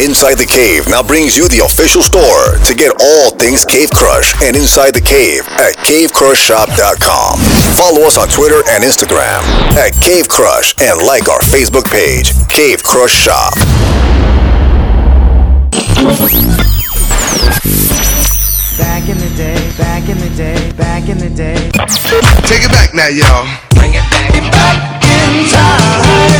Inside the Cave now brings you the official store to get all things Cave Crush and Inside the Cave at cavecrushshop.com. Follow us on Twitter and Instagram at Cave Crush and like our Facebook page, Cave Crush Shop. Back in the day, back in the day, back in the day. Take it back now, y'all. Bring it back, back in time.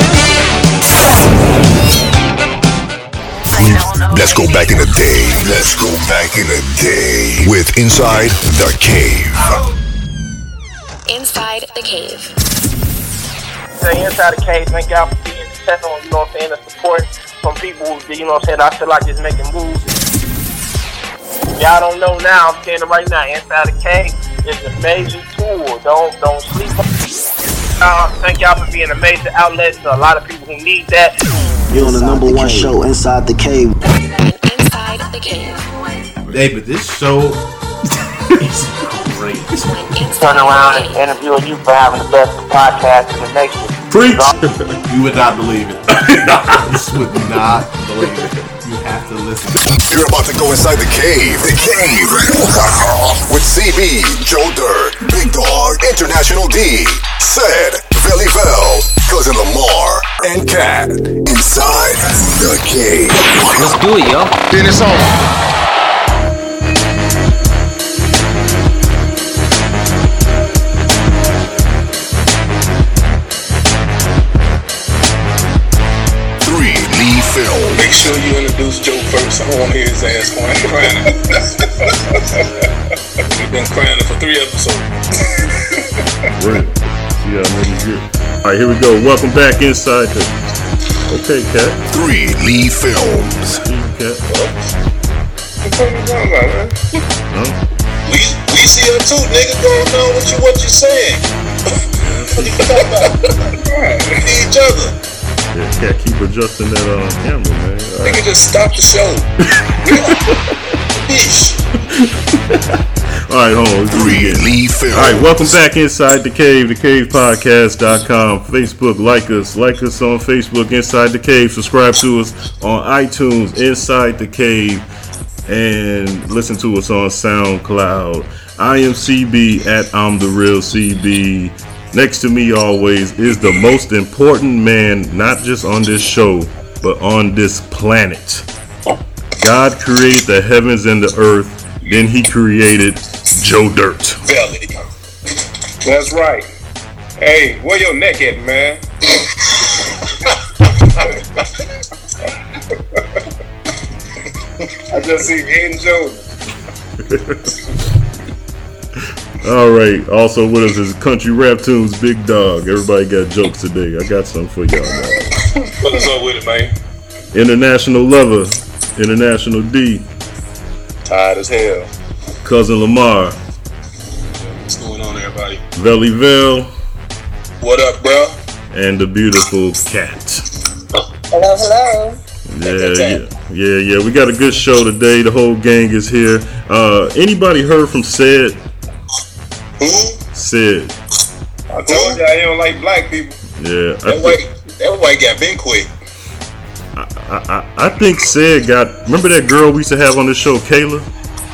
Let's go back in the day. Let's go back in the day with Inside the Cave. Inside the Cave. Say Inside the Cave, thank y'all for being successful, you know what I'm saying, and support from people who, you know what I'm saying, I feel like just making moves. Y'all don't know now, I'm saying it right now, Inside the Cave is a major tool. Don't don't sleep on uh, thank y'all for being a major outlet to a lot of people who need that. You're on the number one show, Inside the Cave. Inside the Cave. Hey, but this show is great. Turn around and interviewing you for having the best podcast in the nation. Preach! you would not believe it. this would not believe it. You have to listen. You're about to go inside the cave. The cave. With CB, Joe Dirt, Big Dawg, International D, Ced, Velle Vel, Cousin Lamar, and Kat. Inside the cave. Let's do it, yo. Then it's on. Sure you introduce Joe first. I don't want to hear his ass crying. crying. We've been crying for three episodes. Right. See how many get. All right, here we go. Welcome back inside the. Okay, Kat. Three Lee Films. Kat. What the fuck you talking about, man? Huh? We, we see her too, nigga. Going on what you what you saying? what you talking about? Right. We need each other. Yeah, Kat. Keep adjusting that uh, camera, man. All right. Nigga, just stop the show. All right, hold on. Let's do it Three. Lee All right, welcome back inside the cave, thecavepodcast.com, Facebook, like us, like us on Facebook, Inside the Cave, subscribe to us on iTunes, Inside the Cave, and listen to us on SoundCloud. I am CB at I'm the Real CB. Next to me always is the most important man, not just on this show, but on this planet. God created the heavens and the earth, then he created Joe Dirt. Belly. That's right. Hey, where your neck at, man? I just see and shoulders. All right. Also with us is Country Rap Tunes Big Dawg. Everybody got jokes today. I got some for y'all. Man. What's up with it, man? International Lover, International D, Tired as hell. Cousin Lamar, What's going on, everybody? Velle Vel, What up, bro? and the beautiful Kat. Hello, hello. Yeah, yeah, yeah, yeah. We got a good show today. The whole gang is here. Uh, anybody heard from Sid? Who? Sid. I told you I don't like black people. Yeah, That thi- white, that white got been quick. I, I, I think Sid got. Remember that girl we used to have on the show, Kaylah?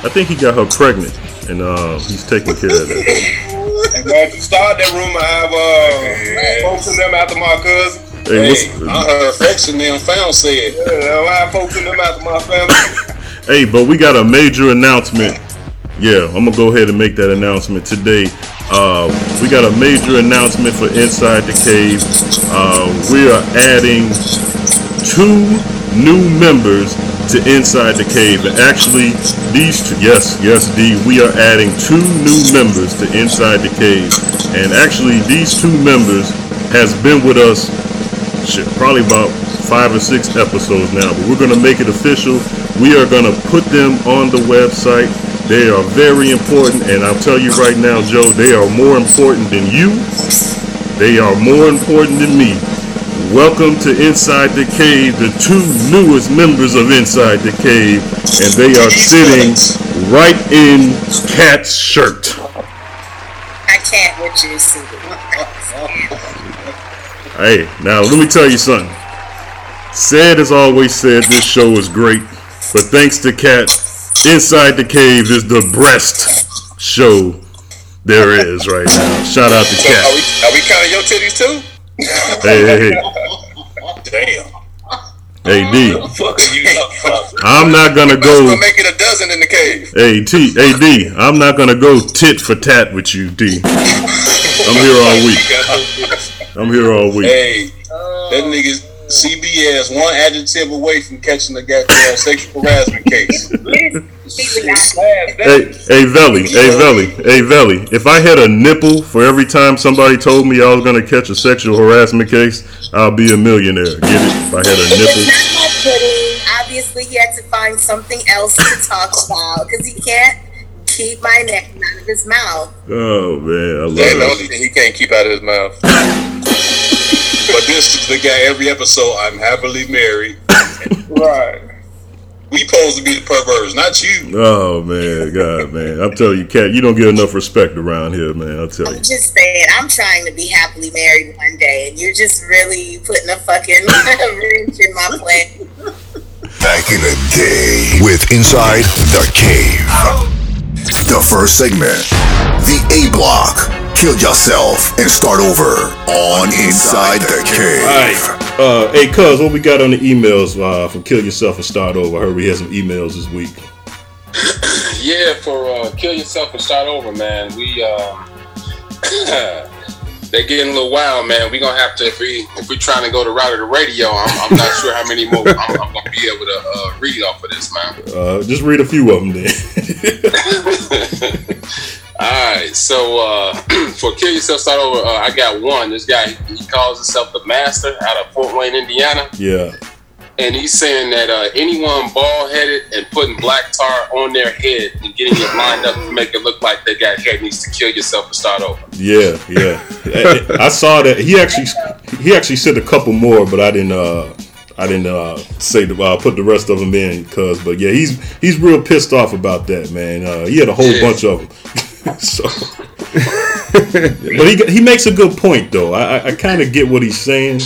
I think he got her pregnant, and uh, he's taking care of that. And going to start that rumor, I have uh, folks in them after my cousin. Hey, Hey, I heard folks in them found said. Yeah, I have folks in them after my family. Hey, but we got a major announcement. Yeah, I'm gonna go ahead and make that announcement today. Uh, we got a major announcement for Inside the Cave. Uh, we are adding two new members to Inside the Cave. And actually, these two, yes, yes, D, we are adding two new members to Inside the Cave. And actually, these two members has been with us shit, probably about five or six episodes now, but we're gonna make it official. We are gonna put them on the website. They are very important, and I'll tell you right now, Joe, they are more important than you. They are more important than me. Welcome to Inside the Cave, the two newest members of Inside the Cave, and they are sitting right in Kat's shirt. I can't with you, see. Hey, now let me tell you something. Ced as always said, this show is great. But thanks to Kat, Inside the Cave is the breast show there is right now. Shout out to So are Kat. we are we counting your titties too? Hey, hey, hey. Damn. Hey, D. Fuck are you talking about? I'm not gonna Might as well go. make it a dozen in the cave. Hey, T. Hey, D. I'm not gonna go tit for tat with you, D. I'm here all week. I'm here all week. Hey, that nigga's CB's one adjective away from catching a goddamn sexual harassment case. Hey, hey, Velle, hey, Velle, hey, Velle. If I had a nipple for every time somebody told me I was gonna catch a sexual harassment case, I'll be a millionaire. Get it? If I had a It's nipple. not my pudding. Obviously, he had to find something else to talk about because he can't keep my neck out of his mouth. Oh man, I love That's the it. only thing he can't keep out of his mouth. But this is the guy every episode. I'm happily married. right. We supposed to be the perverts, not you. Oh man, God, man. I'm telling you, Kat, you don't get enough respect around here, man. I'll tell you. I'm just saying, I'm trying to be happily married one day, and you're just really putting a fucking wrench in my plan. Back in the day with Inside the Cave. The first segment, the A block. Kill yourself and start over on Inside the Cave. Alright. Uh, hey, cuz, what we got on the emails uh, from Kill Yourself and Start Over? I heard we had some emails this week. Yeah, for uh, kill yourself and start over, man. We um, they getting a little wild, man. We gonna have to if we if we trying to go the route of the radio. I'm, I'm not sure how many more I'm, I'm gonna be able to uh, read off of this, man. Uh, just read a few of them then. All right, so uh, for kill yourself, start over. Uh, I got one. This guy he calls himself the Master out of Fort Wayne, Indiana, yeah. and he's saying that uh, anyone bald headed and putting black tar on their head and getting it lined up to make it look like they got hair needs to kill yourself and start over. Yeah, yeah. I, I saw that he actually he actually said a couple more, but I didn't uh I didn't uh say the, uh, put the rest of them in because but yeah he's he's real pissed off about that man. Uh, he had a whole Yeah. bunch of them. so, but he he makes a good point though. I I, I kind of get what he's saying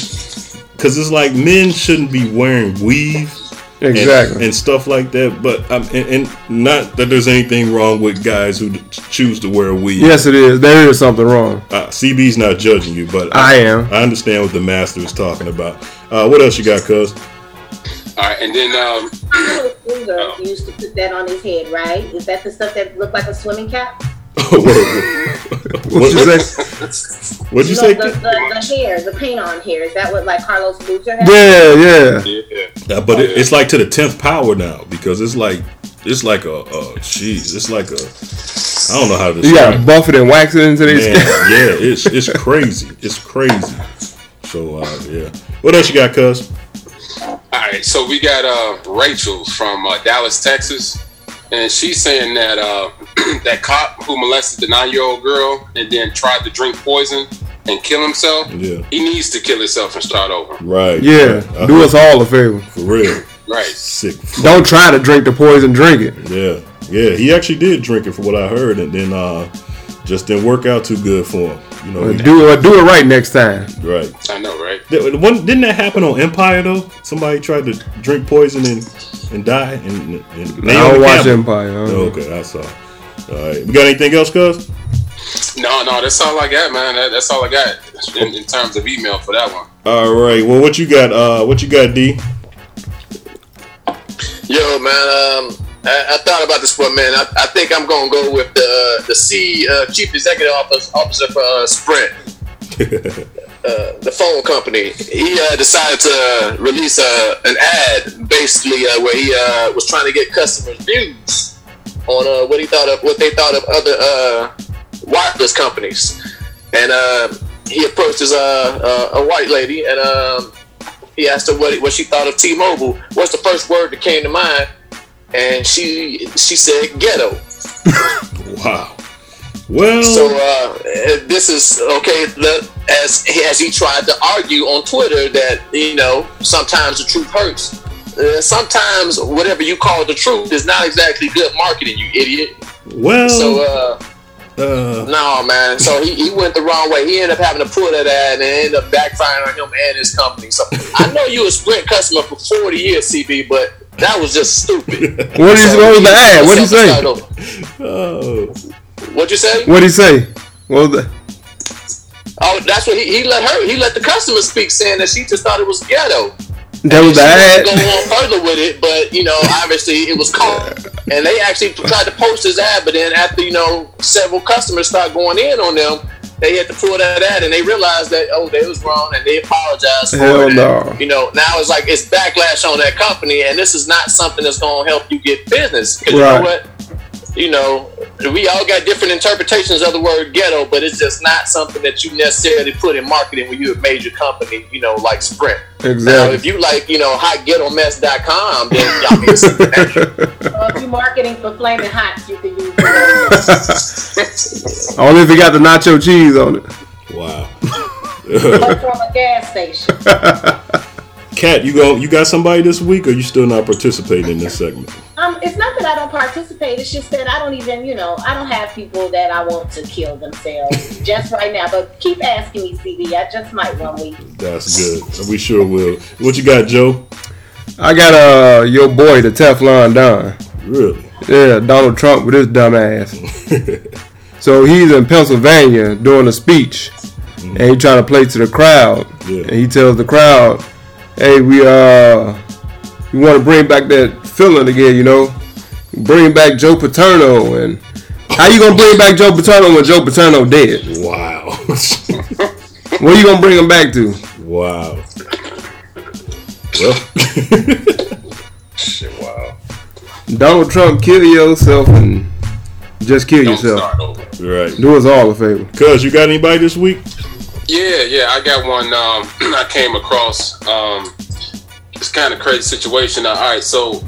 because it's like men shouldn't be wearing weave. and- Exactly. and, stuff like that, but um, and, and not that there's anything wrong with guys who choose to wear weave. Yes, it is. There is something wrong. Uh, CB's not judging you, but I am. I understand what the master is talking about. Uh, what else you got, Cuz? All right, and then um, Singer used to put that on his head, right? Is that the stuff that looked like a swimming cap? What'd you say? What'd you No, say? The, the, the hair, the paint on hair. Is that what like Carlos Boozer had? Yeah, yeah. Uh, but it, it's like to the tenth power now because it's like it's like a uh, jeez, it's like a I don't know how to You gotta buff it and wax it into Man, these. yeah, it's it's crazy. It's crazy. So uh, yeah, what else you got, Cuz? All right, so we got uh, Rachel from uh, Dallas, Texas, and she's saying that uh, that cop who molested the nine-year-old girl and then tried to drink poison and kill himself, Yeah, he needs to kill himself and start over. right. Yeah, right. do us all a favor. for real. Right. Sick. Don't try to drink the poison. Drink it. Yeah, yeah. He actually did drink it, from what I heard, and then uh, just didn't work out too good for him. You know, Do it. Do it right next time. right. I know, right? Th- One, didn't that happen on Empire though? Somebody tried to drink poison and and die. And, and I don't watch Campbell. Empire. I don't know. Okay, I saw. All right, we got anything else, Cuz? No, no, that's all I got, man. That, that's all I got in, in terms of email for that one. All right. Well, what you got? Uh, what you got, D? Yo, man, um, I, I thought about this one, man. I, I think I'm gonna go with the the C uh, chief executive officer, officer for uh, Sprint, uh, the phone company. He uh, decided to release uh, an ad, basically, uh, where he uh, was trying to get customers' views on uh, what he thought of what they thought of other uh, wireless companies, and uh, he approached his uh, uh, a white lady and. Um, he asked her what, what she thought of T-Mobile. What's the first word that came to mind? And she she said ghetto. Wow. Well, So uh, this is okay. the- As as he tried to argue on Twitter that you know sometimes the truth hurts. Uh, sometimes whatever you call the truth is not exactly good marketing, you idiot. well, So uh, Uh, No, man. So he, he went the wrong way. He ended up having to pull that ad and ended up backfiring on him and his company. So I know you a Sprint customer for 40 years, CB, but that was just stupid. What is what was the ad? What did he say? Oh. What'd you say? What did he say? What was the? Oh, that's what he, he let her. He let the customer speak, saying that she just thought it was ghetto. That was the ad. Go on further with it, but you know, obviously it was caught, and they actually tried to post his ad. But then after you know several customers start going in on them, they had to pull that ad, and they realized that oh they was wrong, and they apologized for Hell it. no. And, you know, now it's like it's backlash on that company, and this is not something that's going to help you get business. 'Cause you Right. know what? You know, we all got different interpretations of the word ghetto, but it's just not something that you necessarily put in marketing when you're a major company, you know, like Sprint. Now, Exactly. if you like, you know, hotghettomess.com, then y'all can see that. Or if you're marketing for flaming Hot, you can use it. Only if you got the nacho cheese on it. Wow. or from a gas station. Kat, you go. You got somebody this week, or you still not participating in this segment? Um, it's not that I don't participate. It's just that I don't even, you know, I don't have people that I want to kill themselves just right now. But keep asking me, CD. I just might one week. That's good. We sure will. What you got, Joe? I got uh your boy, the Teflon Don. Really? Yeah, Donald Trump with his dumb ass. so he's in Pennsylvania doing a speech, and he trying to play to the crowd. And he tells the crowd, "Hey, we uh, we want to bring back that feeling again. You know, bring back Joe Paterno. And how you gonna bring back Joe Paterno when Joe Paterno dead? Wow. Where you gonna bring him back to? Wow. Well, Shit, wow. Donald Trump, kill yourself and just kill yourself. right. Do us all a favor. Cuz, you got anybody this week? Yeah, yeah, I got one. Um, I came across. Um, it's kind of crazy situation. All right, so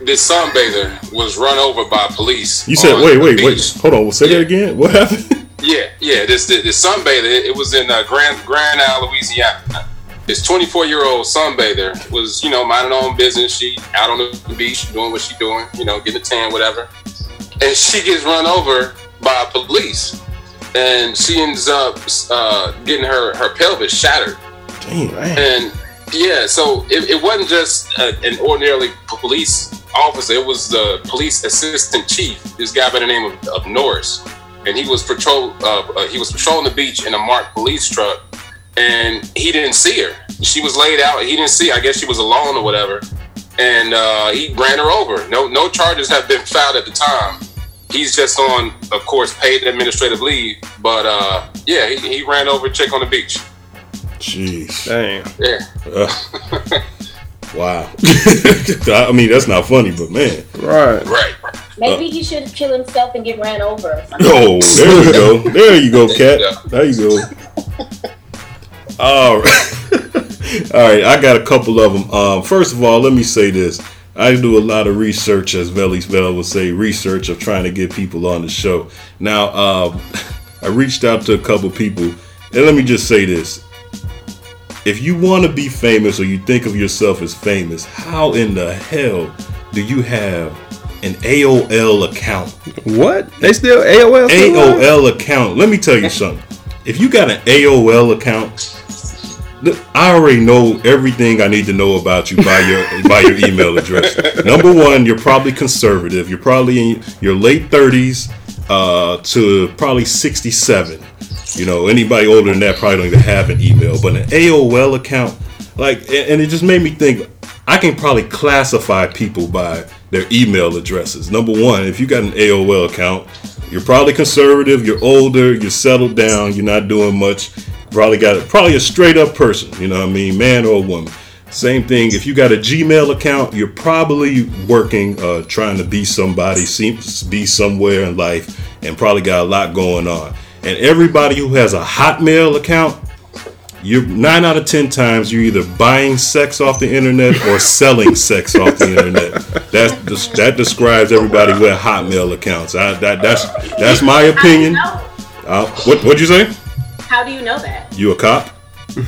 this sunbather was run over by police. You said, wait, wait, wait. Hold on. We'll Say that again. What happened? Yeah, yeah. This this, this sunbather. It, it was in uh, Grand Grand Isle, Louisiana. This 24 year old sunbather was, you know, minding her own business. She out on the beach doing what she doing, you know, getting a tan, whatever. And she gets run over by police, and she ends up uh, getting her her pelvis shattered. Damn. And yeah, so it, it wasn't just uh, an ordinarily police officer; it was the police assistant chief. This guy by the name of, of Norris, and he was patrol. Uh, uh, he was patrolling the beach in a marked police truck, and he didn't see her. She was laid out. He didn't see. Her. I guess she was alone or whatever, and uh, he ran her over. No, no charges have been filed at the time. He's just on, of course, paid administrative leave. But uh, yeah, he, he ran over a chick on the beach. Jeez. Damn. Yeah. Uh, wow. I mean, that's not funny, but man. Right. Right. Maybe he should kill himself and get ran over. Oh, there you go. There you go, Kat. There you go. All right. all right. I got a couple of them. Um, first of all, let me say this. I do a lot of research, as Velly's Vela would say, research of trying to get people on the show. Now, um, I reached out to a couple people, and let me just say this. If you want to be famous or you think of yourself as famous, how in the hell do you have an AOL account? What? They still AOL? still? AOL account. Let me tell you something. If you got an AOL account, I already know everything I need to know about you by your by your email address. Number one, you're probably conservative. You're probably in your late 30s uh, to probably 67. You know, anybody older than that probably don't even have an email. But an AOL account, like, and it just made me think. I can probably classify people by their email addresses. Number one, if you got an AOL account, you're probably conservative, you're older, you're settled down, you're not doing much. Probably got a, probably a straight up person, you know what I mean, man or woman. Same thing. If you got a Gmail account, you're probably working, uh, trying to be somebody, seem be somewhere in life, and probably got a lot going on. And everybody who has a Hotmail account, you're nine out of ten times you're either buying sex off the internet or selling sex off the internet. That's that describes everybody with Hotmail accounts. I, that that's that's my opinion. Uh, what what'd you say? How do you know that? You a cop?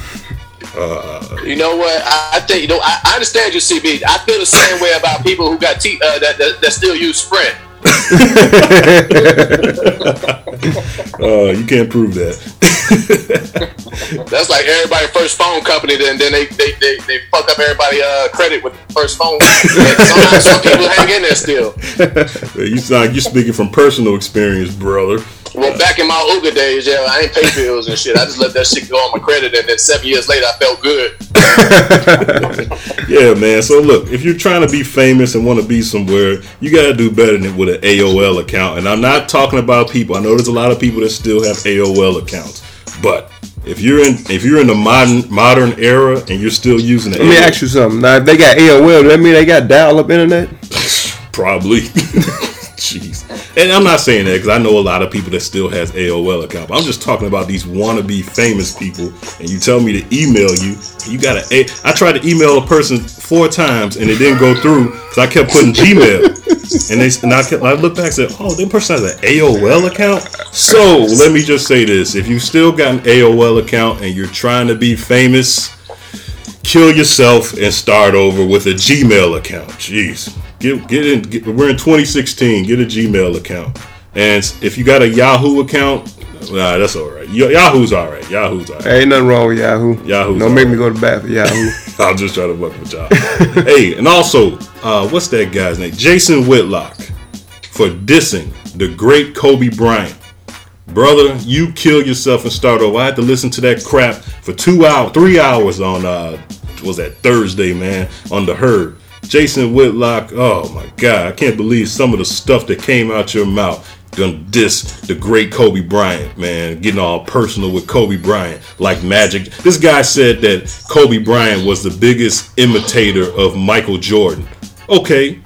Uh, You know what? I, I think you know. I, I understand you, CB. I feel the same way about people who got t- uh, that, that that still use Sprint. uh, you can't prove that. That's like everybody first phone company. Then then they they, they, they fuck up everybody uh, credit with the first phone. Sometimes some people hang in there still. you sound you speaking from personal experience, brother. Well, back in my Ooga days, yeah, I ain't pay bills and shit. I just let that shit go on my credit, and then seven years later, I felt good. Yeah, man. So look, if you're trying to be famous and want to be somewhere, you got to do better than with an AOL account. And I'm not talking about people. I know there's a lot of people that still have AOL accounts, but if you're in if you're in the modern modern era and you're still using it, Let me ask you something. Now, if they got AOL, does that mean they got dial-up internet? Probably. Jeez. And I'm not saying that because I know a lot of people that still has AOL account. I'm just talking about these wannabe famous people. And you tell me to email you. You got to. a. Eh, I tried to email a person four times and it didn't go through because I kept putting Gmail. And they and I, kept, I looked back and said, "Oh, that person has an AOL account." So let me just say this: if you still got an AOL account and you're trying to be famous, kill yourself and start over with a Gmail account. Jeez, get get in. Get, we're in 2016. Get a Gmail account, and if you got a Yahoo account, nah, that's all right. Yahoo's all right. Yahoo's all right. Ain't nothing wrong with Yahoo. Yahoo's Don't make me go to bat for Yahoo. I'll just try to fuck with y'all. hey, and also, uh, what's that guy's name? Jason Whitlock for dissing the great Kobe Bryant. Brother, you kill yourself and start over. I had to listen to that crap for two hours, three hours on uh was that Thursday, man, on the herd. Jason Whitlock, oh my god, I can't believe some of the stuff that came out your mouth. Gonna diss the great Kobe Bryant, man, getting all personal with Kobe Bryant, like magic. This guy said that Kobe Bryant was the biggest imitator of Michael Jordan. Okay,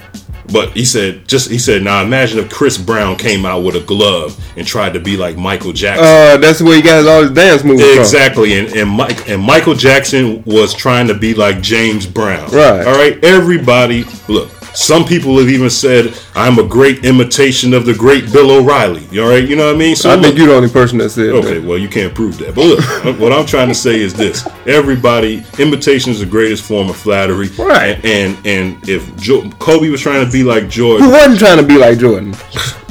but he said, just he said, now imagine if Chris Brown came out with a glove and tried to be like Michael Jackson. Uh, that's where he got all his dance moves from. Exactly, and and Mike and Michael Jackson was trying to be like James Brown. Right. All right. Everybody, look. Some people have even said I'm a great imitation of the great Bill O'Reilly. All right. You know what I mean? So I think you're the only person that said Okay, that. well, you can't prove that. But look, what I'm trying to say is this: everybody, imitation is the greatest form of flattery. Right. And and, and if jo- Kobe was trying to be like Jordan, Who wasn't trying to be like Jordan?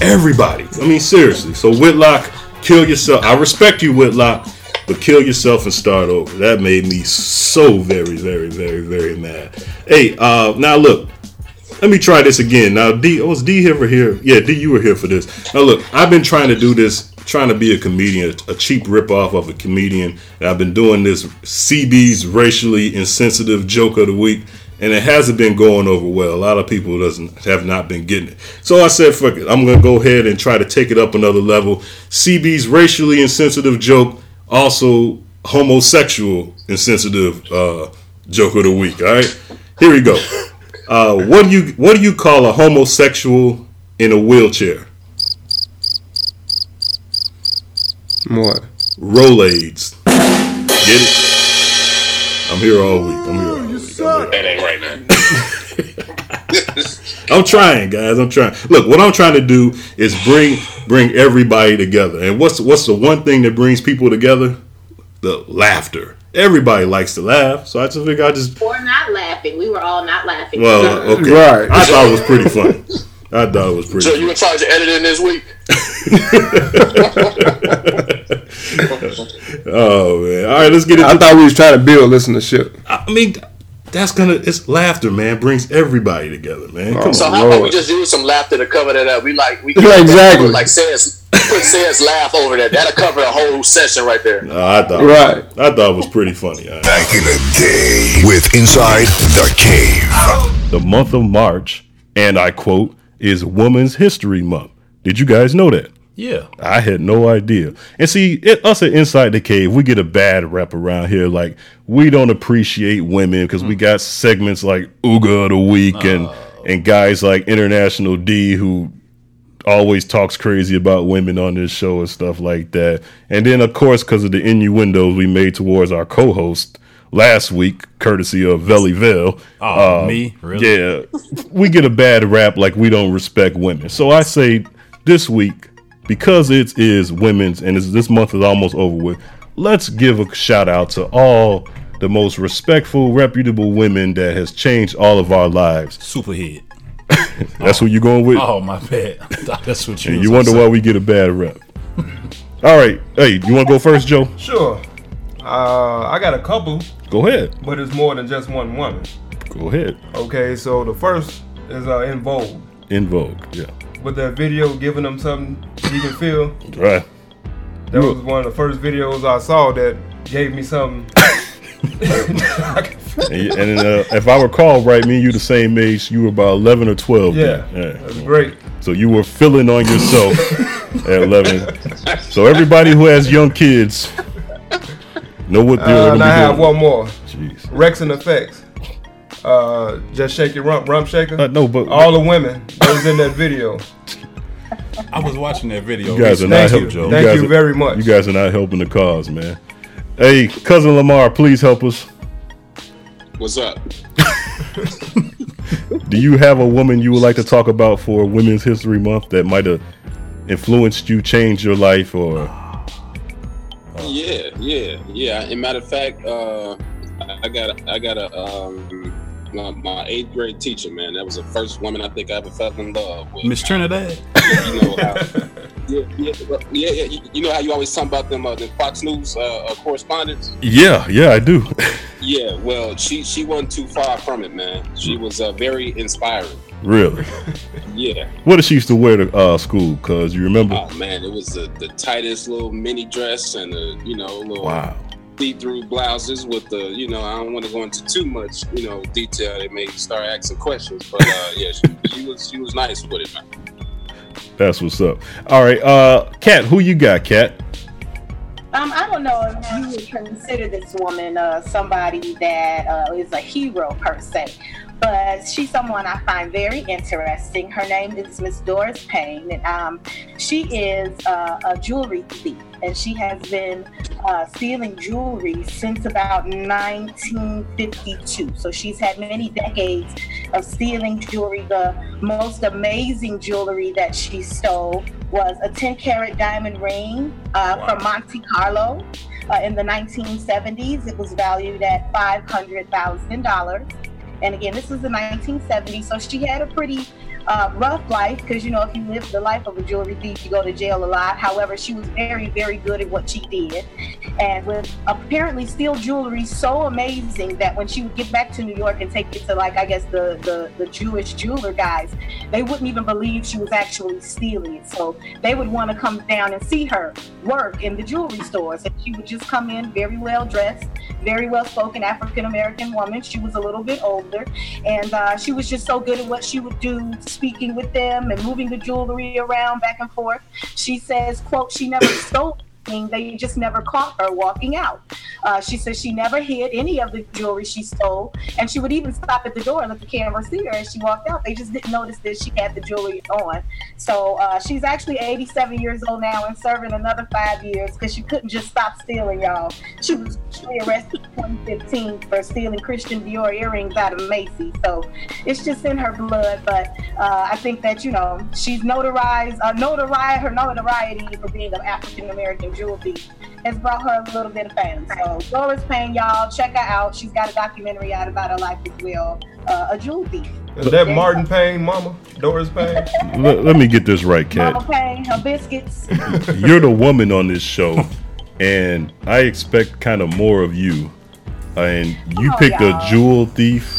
everybody. I mean, seriously. So Whitlock, kill yourself. I respect you, Whitlock, but kill yourself and start over. That made me so very, very, very, very mad. Hey, uh, now look. Let me try this again. Now, D, was D ever here? Yeah, D, you were here for this. Now, look, I've been trying to do this, trying to be a comedian, a cheap ripoff of a comedian. And I've been doing this CB's racially insensitive joke of the week, and it hasn't been going over well. A lot of people doesn't have not been getting it. So I said, fuck it, I'm gonna go ahead and try to take it up another level. CB's racially insensitive joke, also homosexual insensitive uh, joke of the week. All right, here we go. Uh, what do you what do you call a homosexual in a wheelchair? What? Rolades. Get it? I'm here all week. I'm here all week. That ain't right now. I'm trying, guys. I'm trying. Look, what I'm trying to do is bring bring everybody together. And what's what's the one thing that brings people together? The laughter. Everybody likes to laugh, so I just think I just Or not laughing. We were all not laughing. well, okay. Right. I thought it was pretty funny. I thought it was pretty. So you in charge of editing this week? Oh man! All right, let's get into. I thought we was trying to build listenership. I mean, that's gonna. It's laughter, man. Brings everybody together, man. Oh, Come So on. how about we just use some laughter to cover that up? We like we Yeah, exactly. like says put says laugh over there. That'll cover a whole session right there. No, I thought. Right. I thought it was pretty funny. all right. Back in the day with Inside the Cave. The month of March, and I quote, is Women's History Month. Did you guys know that? Yeah. I had no idea. And see, it, us at Inside the Cave, we get a bad rep around here. Like, we don't appreciate women because we got segments like Ooga of the Week and, oh. and guys like International D who always talks crazy about women on this show and stuff like that. And then, of course, because of the innuendos we made towards our co host last week, courtesy of Velle Vel. Oh, um, me? Really? Yeah. We get a bad rap like we don't respect women. So I say this week, because it is women's and this month is almost over with, let's give a shout out to all the most respectful, reputable women that has changed all of our lives. Superhead. That's who you're going with. Oh my bad. That's what you. you wonder say. why we get a bad rep. All right, hey, you want to go first, Joe? Sure. Uh, I got a couple, Go ahead. but it's more than just one woman. Go ahead. Okay, so the first is uh, En Vogue En Vogue. Yeah. with that video giving them something you can feel. Right. That was one of the first videos I saw that gave me something. And, and uh, if I recall right, me and you the same age. You were about eleven or twelve. Yeah, then. that's great. So you were filling on yourself at eleven. So everybody who has young kids know what they're Uh, gonna and be I have doing. one more. Jeez. Rex and Effects. Uh, just shake your rump, rump shaker. Uh, no, but all the women that was in that video. I was watching that video. You guys are Thank not you. helping. Thank guys you are- very much. You guys are not helping the cause, man. Hey, cousin Lamar, please help us. What's up? Do you have a woman you would like to talk about for Women's History Month that might have influenced you, changed your life, or Yeah, yeah, yeah. And matter of fact, uh, I I got a, I got a um, my, my eighth grade teacher, man. That was the first woman I think I ever fell in love with. Miss Trinidad. You know how, yeah, yeah, yeah, yeah. You, you know how you always talk about them, uh, the Fox News uh, uh, correspondents. yeah, yeah, I do. Yeah, well, she she wasn't too far from it, man. She was uh, very inspiring. really? Yeah. What did she used to wear to uh, school? Cause you remember? Oh man, it was the, the tightest little mini dress and the you know little Wow. see-through blouses with the you know I don't want to go into too much you know detail. They may start asking questions, but uh, yeah, she, she was she was nice with it, man. That's what's up. All right, uh, Kat, who you got, Kat? Um, I don't know if you would consider this woman uh, somebody that uh, is a hero per se, but she's someone I find very interesting. Her name is Miss Doris Payne, and um, she is uh, a jewelry thief, and she has been uh, stealing jewelry since about 1952. So she's had many decades of stealing jewelry. The most amazing jewelry that she stole was a 10 carat diamond ring uh, from Monte Carlo uh, in the 1970s. It was valued at $500,000. And again, this was the 1970s, so she had a pretty uh, rough life because you know if you live the life of a jewelry thief, you go to jail a lot. However, she was very, very good at what she did, and with apparently steal jewelry so amazing that when she would get back to New York and take it to like I guess the the, the Jewish jeweler guys, they wouldn't even believe she was actually stealing it. So they would want to come down and see her work in the jewelry stores, and she would just come in very well dressed, very well spoken African American woman. She was a little bit older, and uh, she was just so good at what she would do, speaking with them and moving the jewelry around back and forth. She says, "quote She never stole." They just never caught her walking out. Uh, she says she never hid any of the jewelry she stole, and she would even stop at the door and let the camera see her as she walked out. They just didn't notice that she had the jewelry on. So uh, she's actually 87 years old now and serving another five years because she couldn't just stop stealing, y'all. She was arrested in 2015 for stealing Christian Dior earrings out of Macy's. So it's just in her blood. But uh, I think that you know she's notarized, uh, notoriety, her notoriety for being an African American jewel thief has brought her a little bit of fame. So Doris Payne, y'all check her out. She's got a documentary out about her life as well. Uh, a jewel thief. Is that Martin Payne, Mama? Doris Payne? Let, let me get this right, Mama Kat. Payne, her biscuits. You're the woman on this show, and I expect kind of more of you. And you Oh, picked y'all. a jewel thief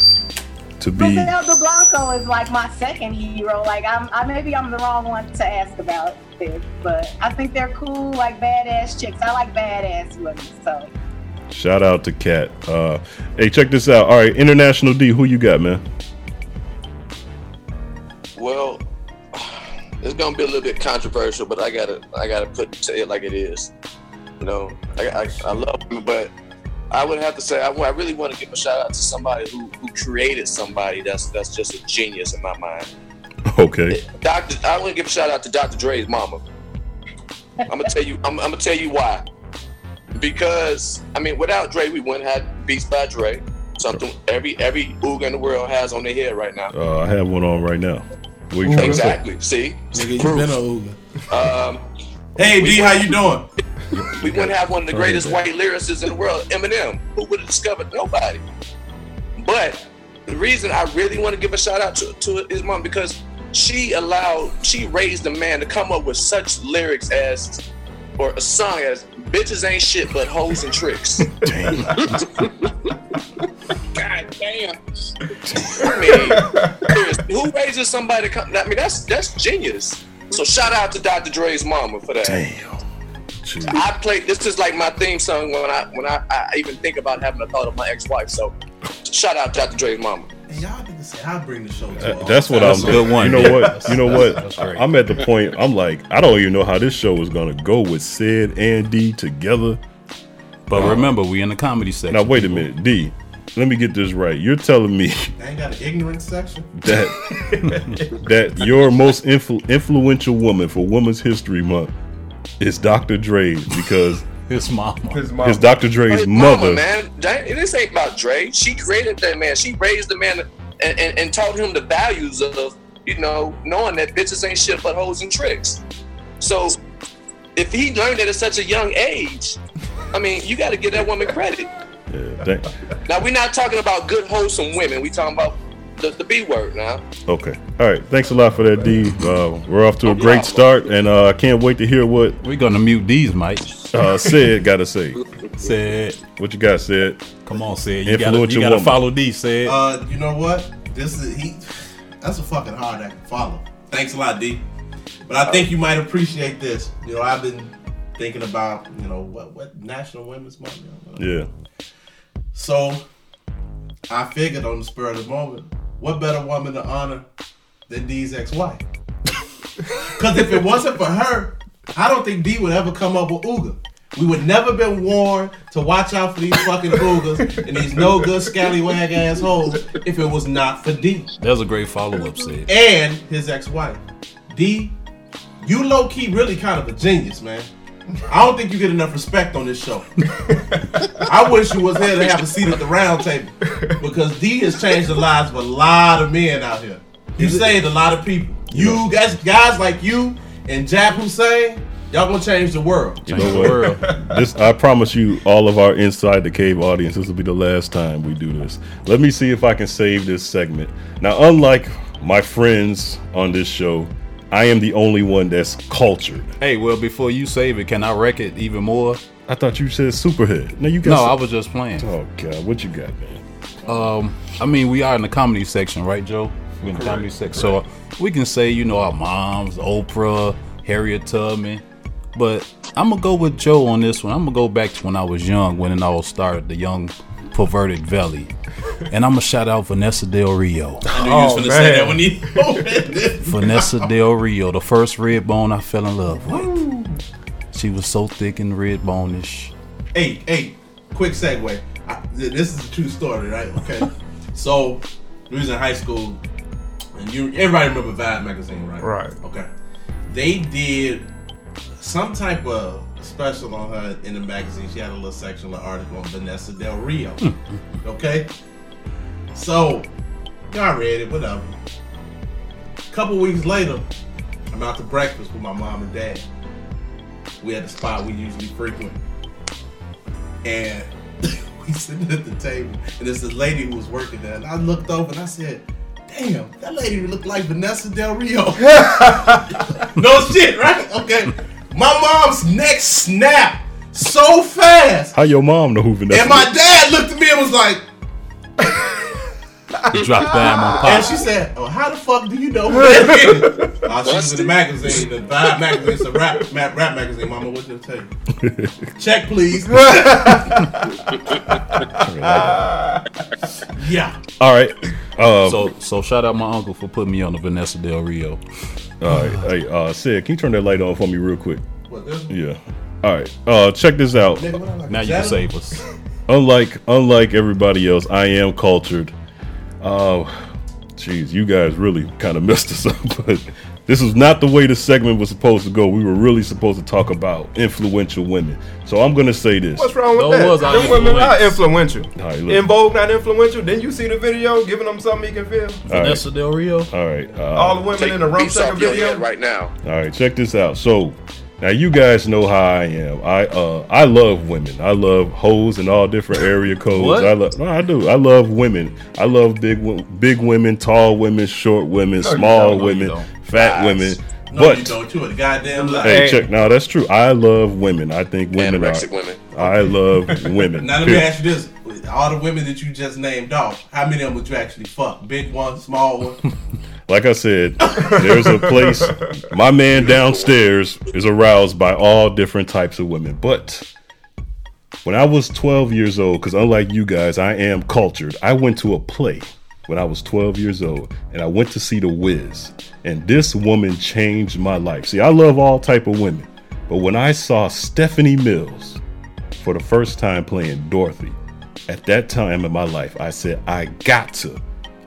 to be. Griselda Blanco is like my second hero. Like I'm, I maybe I'm the wrong one to ask about this, but I think they're cool, like badass chicks. I like badass women, so. Shout out to Kat. Uh, hey, check this out. All right, International D, who you got, man? Well, it's gonna be a little bit controversial, but I gotta I gotta put say it like it is. You know, I I, I love them, but I would have to say I, I really want to give a shout out to somebody who, who created somebody that's that's just a genius in my mind. Okay. Doctor, I want to give a shout out to Dr. Dre's mama. I'm gonna tell you. I'm, I'm gonna tell you why. Because I mean, without Dre, we wouldn't have Beats by Dre. Something every every ooga in the world has on their head right now. Uh, I have one on right now. What you trying to say? Exactly. See, Nigga, you been a Ooga. Um, Hey, D, how you doing? we wouldn't have one of the greatest yeah. white lyricists in the world, Eminem. Who would have discovered? Nobody. But the reason I really want to give a shout out to, to his mom because she allowed, she raised a man to come up with such lyrics as, or a song as, "Bitches ain't shit but hoes and tricks." God damn. I mean, seriously, who raises somebody? To come, I mean, that's that's genius. So shout out to Dr. Dre's mama for that. Damn. I play this is like my theme song when I when I, I even think about having a thought of my ex-wife. So shout out to Dr. Dre's mama. And y'all niggas say I bring the show to Uh, that's what I'm. a good one, You know what? You know what? that's great. I'm at the point. I'm like, I don't even know how this show is gonna go with Sid and D together. But Uh, remember, we in the comedy section. Now wait a minute, D. Let me get this right. You're telling me They ain't got an ignorance section. that that your most influ- influential woman for Women's History Month is Dr. Dre because his mama, his Is Dr. Dre's His mother. mama, man. This ain't about Dre. She created that man. She raised the man and, and, and taught him the values of, you know, knowing that bitches ain't shit but hoes and tricks. So if he learned it at such a young age, I mean, you got to give that woman credit. Yeah, Now we're not talking about good wholesome women. We talking about the, the B word now. Okay. All right. Thanks a lot for that, D. Uh, we're off to a great start, and uh, I can't wait to hear what we're gonna mute these, Mike. Uh, Ced got to say. Ced, what you got, Ced? Come on, Ced. You gotta, you gotta follow D. Ced. Uh, you know what? This is he. That's a fucking hard act to follow. Thanks a lot, D. But I think you might appreciate this. You know, I've been thinking about you know what what National Women's Month. you know, Yeah. So I figured on the spur of the moment, what better woman to honor than D's ex-wife? Because if it wasn't for her, I don't think D would ever come up with Ooga. We would never been warned to watch out for these fucking Oogas and these no good scallywag assholes if it was not for D That's a great follow up, Ced. and his ex-wife. D, you low key really kind of a genius, man. I don't think you get enough respect on this show. I wish you was here to have a seat at the round table because D has changed the lives of a lot of men out here. You saved a lot of people. You guys, guys like you and Jab Hussein, y'all gonna change the world. You know what? this I promise you, all of our inside the cave audience, this will be the last time we do this. Let me see if I can save this segment. Now, unlike my friends on this show, I am the only one that's cultured. Hey, well, before you save it, can I wreck it even more? I thought you said superhead. No, you got. No, some- I was just playing. Oh God, what you got, man? Um, I mean, we are in the comedy section, right, Joe? We're in the comedy section, so we can say, you know, our moms, Oprah, Harriet Tubman, but I'm gonna go with Joe on this one. I'm gonna go back to when I was young, when it all started, the young perverted Valley, and I'm gonna shout out Vanessa Del Rio. I knew you was oh, gonna say that when you opened it. Vanessa Del Rio, the first red bone I fell in love with. She was so thick and red bone-ish. Hey, hey, quick segue. I, this is a true story, right? Okay. so we was in high school, and you everybody remember Vibe magazine, right? Right. Okay. They did some type of special on her in the magazine. She had a little section, an article on Vanessa Del Rio. Hmm. okay. So y'all read it, whatever. A couple weeks later, I'm out to breakfast with my mom and dad. We at the spot we usually frequent. And we sitting at the table, and there's this lady who was working there. And I looked over and I said, Damn, that lady looked like Vanessa Del Rio. no shit, right? Okay. My mom's neck snapped so fast. How your mom know who Vanessa? And my dad looked at me and was like, Drop down on pop. and she said, "Oh, how the fuck do you know who that is?" Uh, she was in the magazine, the Vibe magazine, it's a rap, rap, rap magazine. Mama, what did I tell you? Check, please. yeah. All right. Um, so, so shout out my uncle for putting me on the Vanessa Del Rio. All right. Hey, uh, Sid, can you turn that light on for me real quick? What, this? Yeah. All right. Uh, check this out. Nigga, like, Now you can save us. Unlike unlike everybody else, I am cultured. Uh, jeez, you guys really kind of messed us up. But this is not the way the segment was supposed to go. We were really supposed to talk about influential women. So I'm gonna say this. What's wrong with Those that? was our Them women are influential. All right, look. En Vogue, not influential. Then you see the video giving them something he can feel. All right. Vanessa Del Rio. All right. Uh, All the women in the the rump beats off sucker your video. right now. All right, check this out. So, Now you guys know how I am. I uh I love women. I love hoes in all different area codes. What? I love no, I do. I love women. I love big big women, tall women, short women, No, small don't. No, women, fat Lies. women. No, but you don't. You a goddamn lie. Hey, check. Now that's true. I love women. I think women are. Anorexic women. I love women. Now let me ask you this: all the women that you just named off, how many of them would you actually fuck? Big one, small one. Like I said, there's a place. My man downstairs is aroused by all different types of women. But when I was 12 years old, because unlike you guys, I am cultured. I went to a play when I was 12 years old, and I went to see The Wiz. And this woman changed my life. See, I love all type of women, but when I saw Stephanie Mills for the first time playing Dorothy, at that time in my life, I said, I got to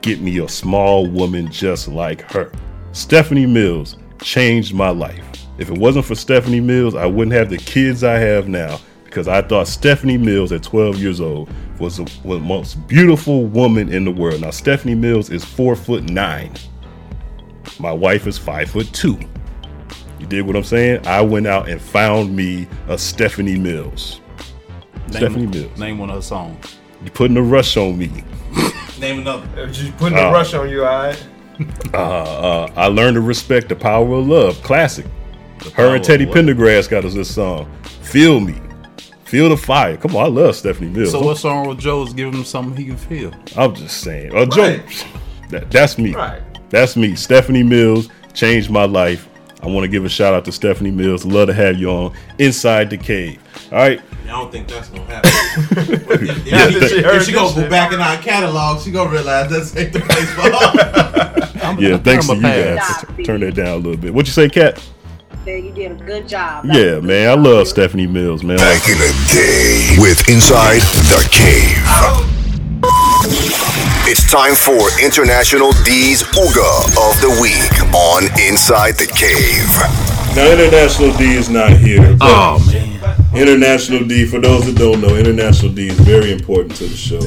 get me a small woman just like her. Stephanie Mills changed my life. If it wasn't for Stephanie Mills, I wouldn't have the kids I have now because I thought Stephanie Mills at 12 years old was the, was the most beautiful woman in the world. Now, Stephanie Mills is four foot nine. My wife is five foot two. You dig what I'm saying? I went out and found me a Stephanie Mills. Stephanie Mills. Name one of her songs. You're putting a rush on me. Name another. Just putting the Uh, rush on you, all right? Uh, uh, I learned to respect the power of love. Classic. Her and Teddy? Pendergrass got us this song. Feel me. Feel the fire. Come on, I love Stephanie Mills. So what's wrong with Joe's giving him something he can feel? I'm just saying. Uh, Joe, that, that's me. Right. That's me. Stephanie Mills changed my life. I want to give a shout out to Stephanie Mills. Love to have you on Inside the Cave. All right. I don't think that's gonna happen. if, if Yeah, she, that she if she gonna go shit. back in our catalog, she gonna realize that's ain't the place for her. yeah, thanks to you guys. pass. Turn that down a little bit. What you say, Kat? There, you did a good job. Yeah, man. I love Stephanie Mills, man. Back in the day with Inside the Cave. It's time for International D's Ooga of the Week on Inside the Cave. Now, International D is not here. Oh, man. International D, for those that don't know, International D is very important to the show.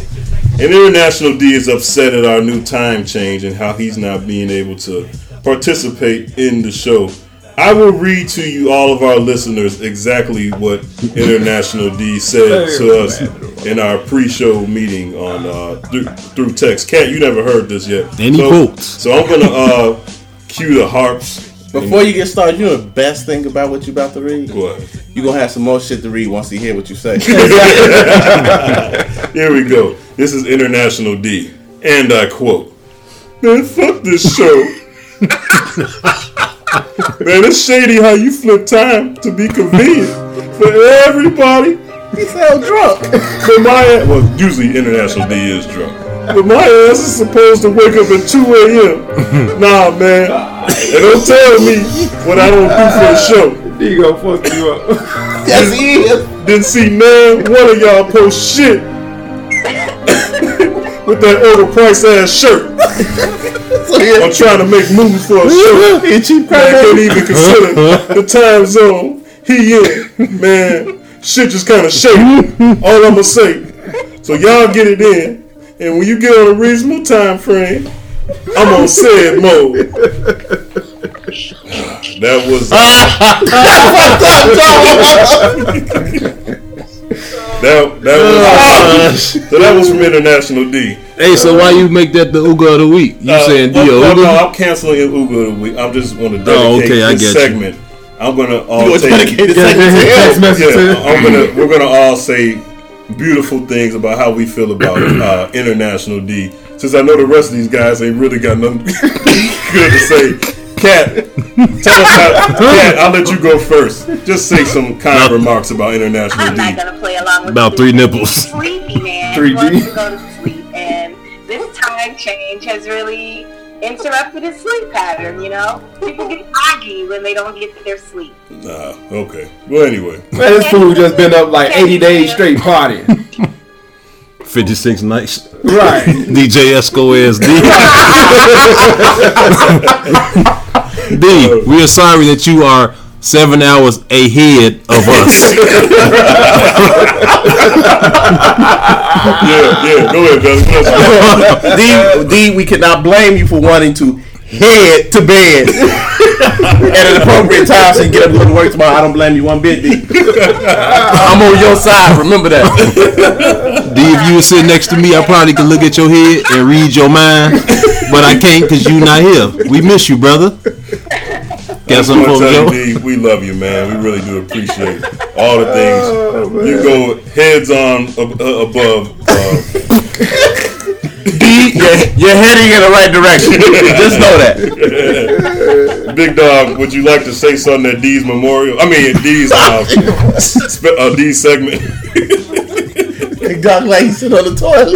And International D is upset at our new time change and how he's not being able to participate in the show. I will read to you, all of our listeners, exactly what International D said to us in our pre-show meeting on uh, through, through text. Kat, you never heard this yet. And he so, quotes. So I'm gonna uh, cue the harps. Before you get started, you know the best thing about what you're about to read? What? You gonna have some more shit to read once you hear what you say. Here we go. This is International D. And I quote Man, fuck this show. Man, it's shady how you flip time to be convenient for everybody. He sound drunk. But my ass, well, usually International D is drunk. But my ass is supposed to wake up at 2 a.m. nah, man. And don't tell me what I don't do for a show. He gonna fuck you up. yes, he is. Didn't see man one of y'all post shit with that overpriced ass shirt. I'm trying to make moves for a show. I can't even consider the time zone he in. Man, shit just kind of shaky. All I'ma say. So y'all get it in, and when you get on a reasonable time frame, I'm on said mode. That was. That that was so that was from International D. Hey, so why you make that the Ooga of the week? You Uh, saying well, Dio well, Ooga? no, I'm canceling an Ooga of the week. I'm just going to dedicate Oh, okay, I this get you. segment. I'm gonna all You gonna take dedicate this segment to him? Text message to Yeah. I'm gonna we're gonna all say beautiful things about how we feel about uh, International D. Since I know the rest of these guys ain't really got nothing good to say. Kat, tell us how. Kat, I'll let you go first. Just say some kind remarks about International I'm D. not gonna play along with About three nipples. Sleepy man 3D. to go to sleep, and this time change has really interrupted his sleep pattern. You know, people get foggy when they don't get their sleep. Nah, okay. Well, anyway. Man, this fool just been up like 80 days straight partying. 56 nights. Right. DJ Esco is D. D, we are sorry that you are seven hours ahead of us. yeah, yeah. Go ahead, Gus. D, D, we cannot blame you for wanting to head to bed at an appropriate time so you get up and go to work tomorrow. I don't blame you one bit, I'm on your side. Remember that. D, if you were sitting next to me, I probably could look at your head and read your mind, but I can't because you not here. We miss you, brother. Got Just wanna something for tell you, D, we love you, man. We really do appreciate all the things. you go heads on ab- uh, above. Uh, D, you're, you're heading in the right direction. Just know that. Big Dawg, would you like to say something at D's memorial? I mean, at D's uh, spe- uh, D's segment. Big Dawg like he sit on the toilet.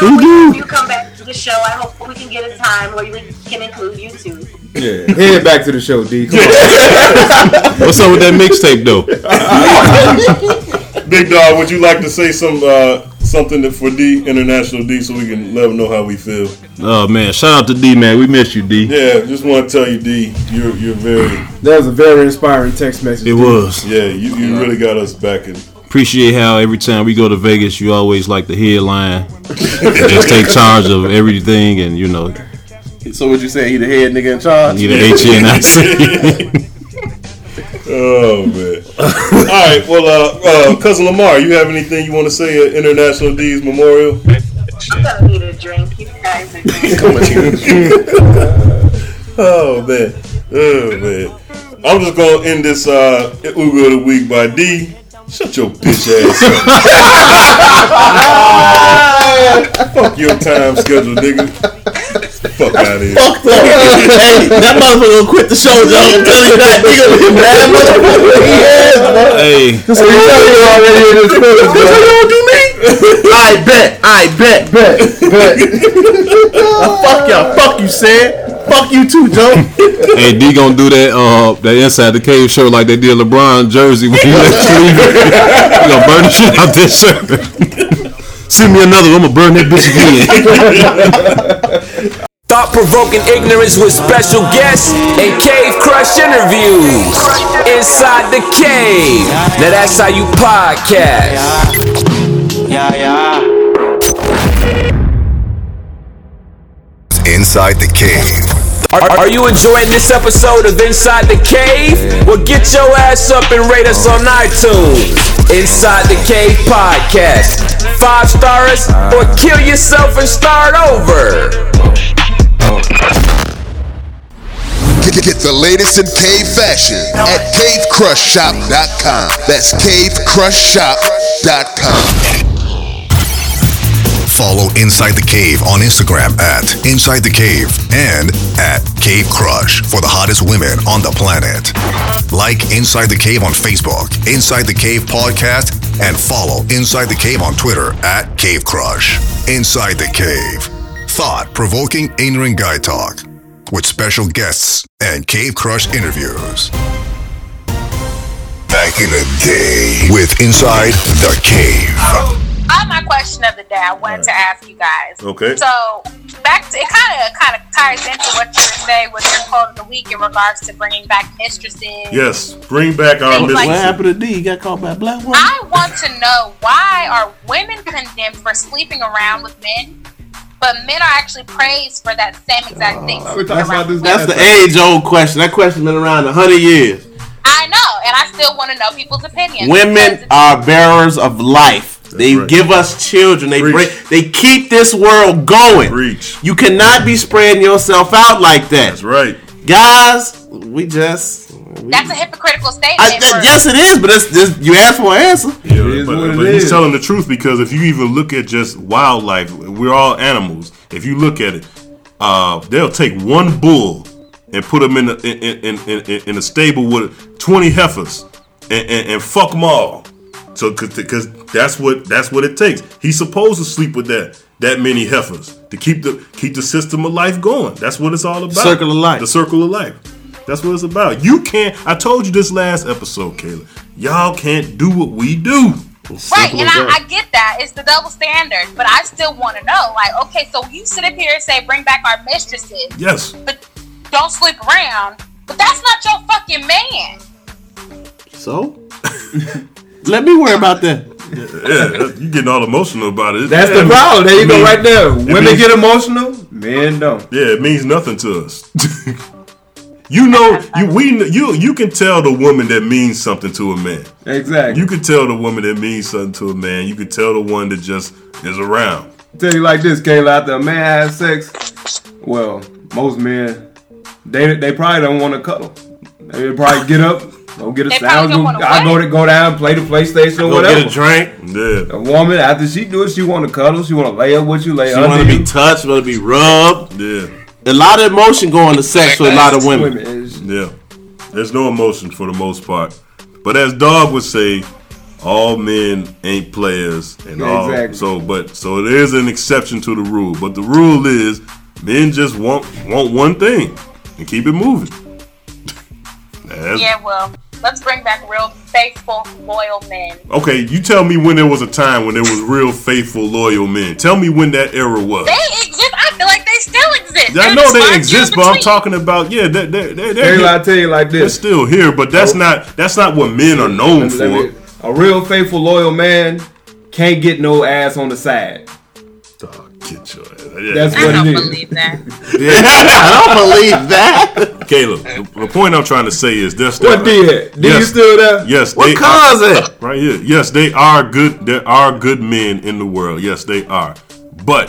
When you come back to the show, I hope we can get a time where we can include you too. Yeah. Head back to the show, D. Come on. What's up with that mixtape though? Big Dawg, would you like to say some uh, something that- for D International D so we can let them know how we feel? Oh man, shout out to D man. We miss you, D. Yeah, just want to tell you, D, you're you're very. That was a very inspiring text message. It D. was. Yeah, you, you really got us back in. Appreciate how every time we go to Vegas, you always like the headline. Just take charge of everything, and you know, So what you say? He the head nigga in charge? you the HNIC. Oh man! All right, well, uh, uh, cousin Lamar, you have anything you want to say at International D's Memorial? I'm gonna need a drink. You guys are oh man, oh man! I'm just gonna end this uh, Ooga of the week by D. Shut your bitch ass up. Fuck your time schedule, nigga. Fuck out of here. Fucked up. hey, that motherfucker gonna quit the show, Joe. I'm telling you that. Nigga, be mad motherfucker he is, bro. hey, So you already in his feelings, bro. You gonna do me? I bet. I bet. Bet. Bet. fuck y'all. Fuck you, Sam. Fuck you too, Joe. hey, D gonna do that uh that inside the cave show like they did LeBron jersey when he left Cleveland. he gonna burn the shit out that shirt. Send me another. I'm gonna burn that bitch again. Thought provoking ignorance with special guests and cave crush interviews. Inside the cave. Now that's how you podcast. Yeah, yeah. Inside the Cave. Are, are you enjoying this episode of Inside the Cave? Well, get your ass up and rate us on iTunes. Inside the Cave Podcast. Five stars or kill yourself and start over. Get, the latest in cave fashion at cavecrushshop.com. That's cavecrushshop.com. Follow Inside the Cave on Instagram at Inside the Cave and at Cave Crush for the hottest women on the planet. Like Inside the Cave on Facebook, Inside the Cave Podcast, and follow Inside the Cave on Twitter at Cave Crush. Inside the Cave. Thought provoking ignorant guy talk with special guests and Cave Crush interviews. Back in the day with Inside the Cave. I have my question of the day. I wanted to ask you guys. Okay. So back to it, kind of kind of ties into what you were saying with your quote of the week in regards to bringing back mistresses. Yes, bring back our Things like- What happened to D? He got caught by a black woman. I want to know why are women condemned for sleeping around with men, but men are actually praised for that same exact oh, thing. sleeping around with That's the age old question. That question been around a hundred years. I know, and I still want to know people's opinions. Women are bearers of life. They give us children. They bring, they keep this world going. You cannot be spreading yourself out like that. That's right. Guys, we just That's a hypocritical statement. I, that- yes, it is. But it's, it's, you asked for an answer. Yeah, but, but he's telling the truth because if you even look at just wildlife, we're all animals. If you look at it, uh, they'll take one bull and put him in a, in, in, in, in, a stable with twenty heifers and, and, and fuck them all. So because that's what that's what it takes. He's supposed to sleep with that that many heifers to keep the keep the system of life going. That's what it's all about. Circle of life. The circle of life. That's what it's about. You can't. I told you this last episode, Kaylah. Y'all can't do what we do. Right, and I, I get that. It's the double standard, but I still want to know, like, okay, so you sit up here and say, bring back our mistresses, Yes. but don't sleep around. But that's not your fucking man. So let me worry about that. yeah, you getting all emotional about it. That's Yeah, the problem. There you it go, means- right there. it Women means- get emotional, men don't. Yeah, it means nothing to us. you know, you we you you can tell the woman that means something to a man. Exactly. You can tell the woman that means something to a man. You can tell the one that just is around. Tell you like this, Kaylah. After a man has sex, well, most men they they probably don't want to cuddle. They probably get up, go get a They sound. Go, I what? go to go down, play the PlayStation or Go whatever. get a drink. Yeah. A woman after she do it, she want to cuddle. She want to lay up with you, lay up. She under want to be touched, want to be rubbed. Yeah. A lot of emotion going to sex with a lot of women. Yeah. There's no emotion for the most part. But as Dog would say, all men ain't players and all Exactly. so but so there is an exception to the rule. But the rule is men just want want one thing and keep it moving. Yeah, well, let's bring back real faithful, loyal men. Okay, you tell me when there was a time when there was real faithful, loyal men. Tell me when that era was. They exist. I feel like they still exist. I know they exist, few but I'm talking about yeah, they they they they're, I tell you like they're still here, but that's oh. not that's not what men are known Let me- let for. me- a real faithful, loyal man can't get no ass on the side. Get your ass. That's I what don't it is. believe that. I don't believe that. Caleb, the, the point I'm trying to say is this. What did? Did you still there? Yes. What they cause are, it? Right here. Yes, they are good. There are good men in the world. Yes, they are. But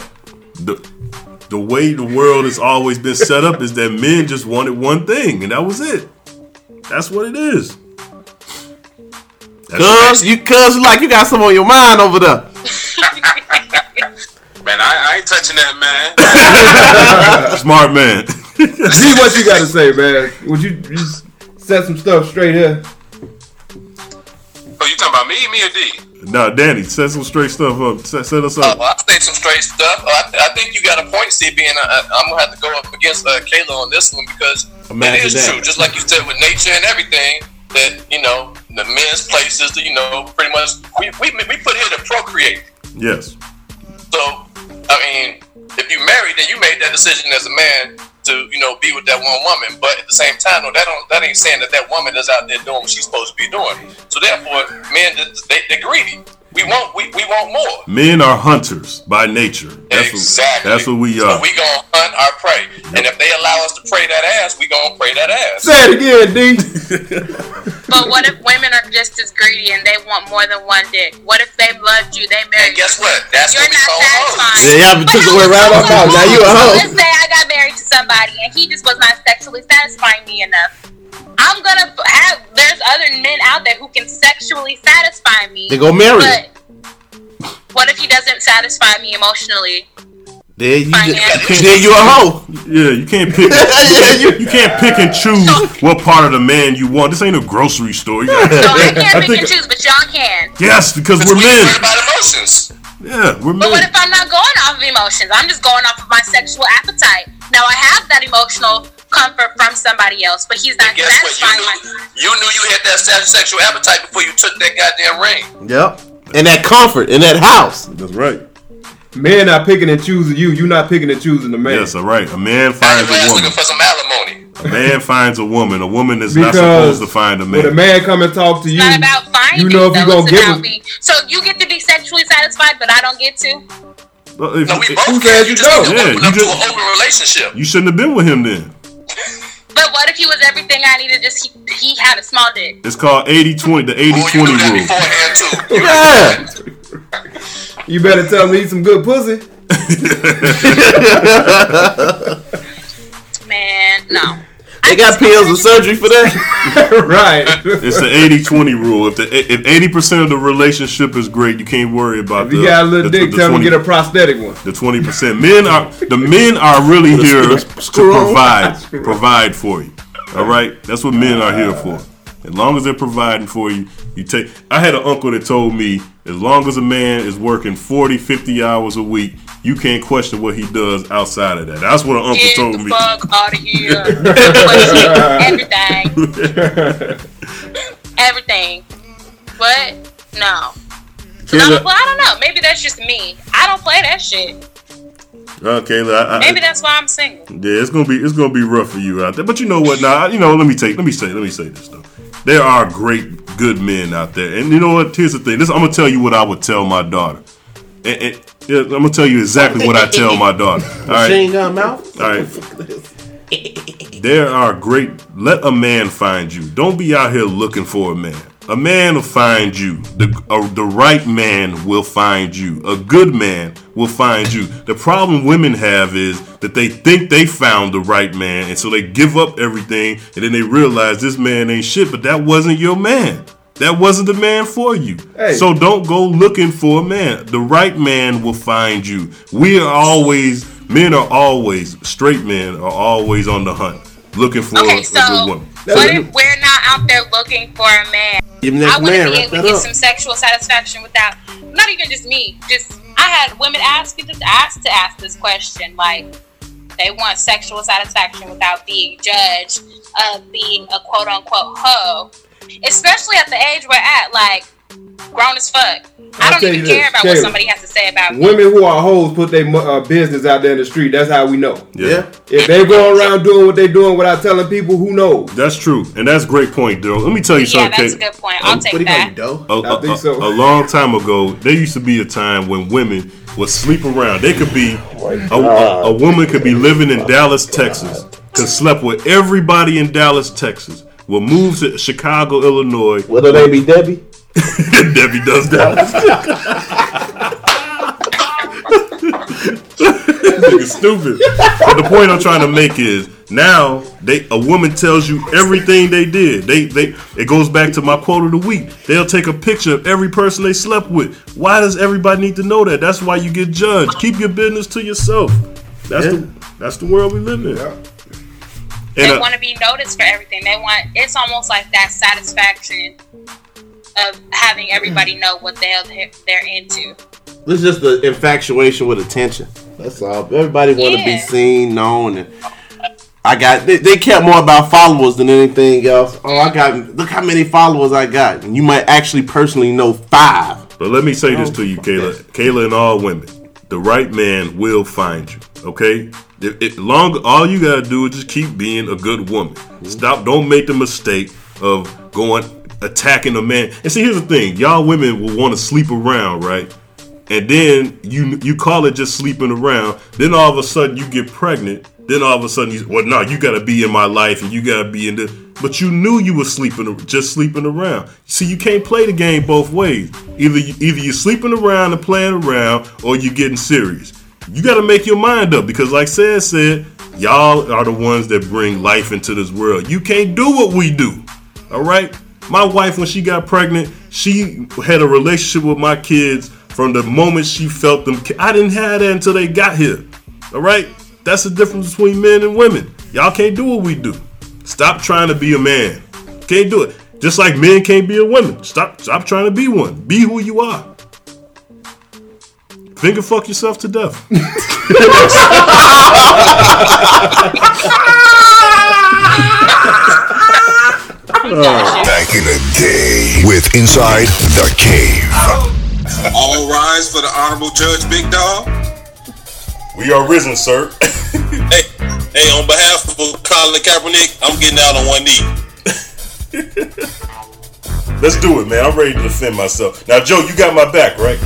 the the way the world has always been set up is that men just wanted one thing, and that was it. That's what it is. Cuz you cuz like you got some on your mind over there. Man, I, I ain't touching that, man. Smart man. See what you got to say, man. Would you just set some stuff straight here? Oh, you talking about me, me or D? Nah, Danny, set some straight stuff up. Set, set us Oh, up. well, I say some straight stuff. Oh, I, I think you got a point, CB, and I, I'm gonna have to go up against uh, Kaylah on this one because Imagine it is that. true. Just like you said with nature and everything, that you know the men's places. you know, pretty much we, we we put here to procreate. Yes. So, I mean, if you married, then you made that decision as a man to, you know, be with that one woman. But at the same time, no, that don't that ain't saying that that woman is out there doing what she's supposed to be doing. So therefore, men they they're greedy. We want we, we want more. Men are hunters by nature. That's Exactly. what that's what we are. So are. we gonna hunt our prey, and if they allow us to pray that ass, we gonna pray that ass. Say it again, D. But what if women are just as greedy and they want more than one dick? What if they loved you, they married And guess what? That's You're what we not call hoes. satisfying. Yeah, y'all took the word right off mouth. Now you a So hoe. let's say I got married to somebody and he just was not sexually satisfying me enough. I'm gonna have. There's other men out there who can sexually satisfy me. They go marry But what if he doesn't satisfy me emotionally? There you Financially. there you a hoe. Yeah, you can't pick. you, can't pick and choose what part of the man you want. This ain't a grocery store. You gotta- So I can't I pick think- and choose, but y'all can. Yes, because we're We men. about emotions. Yeah, we're But what if I'm not going off of emotions? I'm just going off of my sexual appetite. Now I have that emotional comfort from somebody else, but he's not Guess what? satisfying You knew, you knew you had that sexual appetite before you took that goddamn ring. Yep. And that comfort in that house. That's right. Man not picking and choosing you. You not picking and choosing the man. Yes, all right. A man finds a woman. looking for some alimony. A man finds a woman. A woman is not supposed to find a man. when a man. man come and talk to you, It's not about finding. you know if you though, gonna it's give about him. being- So you get to be sexually satisfied, but I don't get to. Well, if- No, we both Who can. You you just don't? Yeah, you just- an open relationship. you shouldn't have been with him then. But what if he was everything I needed? Just he, he had a small dick. It's called 80-20, the 80-20 rule. You Yeah. you better tell me eat some good pussy. Man, no. They got pills and surgery for that. right. It's the 80-20 rule. If the if 80% of the relationship is great, you can't worry about If the you got a little the- dick, the tell 20 me get a prosthetic one. the 20%. Men are the men are really here to provide provide for you. All right? That's what men are here for. As long as they're providing for you, you take I had an uncle that told me as long as a man is working 40, 50 hours a week, you can't question what he does outside of that. That's what an uncle Get told the me. fuck out of here. Everything. Everything. But no. I'm- well, I don't know. Maybe that's just me. I don't play that shit. Uh, okay, I, Maybe that's why I'm single. Yeah, it's gonna be it's gonna be rough for you out there. But you know what? Now, you know, let me take let me say let me say this though. There are great good men out there. And you know what? Here's the thing. This, I'm gonna tell you what I would tell my daughter. And, and yeah, I'm gonna tell you exactly what I tell my daughter. All right. Machine gun mouth. All right. There are great. Let a man find you. Don't be out here looking for a man. A man will find you. The uh, the right man will find you. A good man will find you. The problem women have is that they think they found the right man, and so they give up everything, and then they realize this man ain't shit. But that wasn't your man. That wasn't the man for you. Hey. So don't go looking for a man. The right man will find you. We are always men are always straight men are always on the hunt looking for Okay, a so good woman. what if we're not out there looking for a man? Give me next I want man, to be wrap able to get up. some sexual satisfaction without, not even just me. Just I had women ask me just ask to ask this question, like they want sexual satisfaction without being judged of being a quote unquote hoe, especially at the age we're at, like grown as fuck. I don't even you care this, about what somebody has to say about me. Women who are hoes put their uh, business out there in the street. That's how we know. Yeah. If they go around doing what they're doing without telling people, who knows? That's true, and that's a great point, Daryl. Let me tell you Yeah, something. that's a Kate. good point. I'll take that. A, a- a- a long time ago, there used to be a time when women would sleep around. They could be a, a, a woman could be living in Dallas, Texas, could slept with everybody in Dallas, Texas. Will move to Chicago, Illinois. Will they be Debbie? Debbie does that. Stupid. But the point I'm trying to make is now they a woman tells you everything they did. They they it goes back to my quote of the week. They'll take a picture of every person they slept with. Why does everybody need to know that? That's why you get judged. Keep your business to yourself. That's Yeah. the that's the world we live in. They uh, want to be noticed for everything. They want it's almost like that satisfaction of having everybody know what the hell they're, they're into. This is just the infatuation with attention. That's all. Everybody want to be seen, known, and I got. They, they care more about followers than anything else. Oh, I got. Look how many followers I got, and you might actually personally know five. But let me say this to you, Kaylah. Kaylah and all women. The right man will find you. Okay? If, long all you gotta do is just keep being a good woman. Stop don't make the mistake of going attacking a man. And see here's the thing, y'all women will want to sleep around, right? And then you you call it just sleeping around. Then all of a sudden you get pregnant. Then all of a sudden you well no, you gotta be in my life and you gotta be in the but you knew you were sleeping just sleeping around. See, you can't play the game both ways. Either you, either you're sleeping around and playing around, or you're getting serious. You got to make your mind up because, like Ced said, y'all are the ones that bring life into this world. You can't do what we do. All right. My wife, when she got pregnant, she had a relationship with my kids from the moment she felt them. I didn't have that until they got here. All right. That's the difference between men and women. Y'all can't do what we do. Stop trying to be a man. Can't do it. Just like men can't be a woman. Stop stop trying to be one. Be who you are. Finger fuck yourself to death. Back in the day with Inside the Cave. All rise for the Honorable Judge Big Dawg. We are risen, sir. hey, hey, on behalf of Colin Kaepernick, I'm getting out on one knee. Let's do it, man. I'm ready to defend myself. Now, Joe, you got my back, right?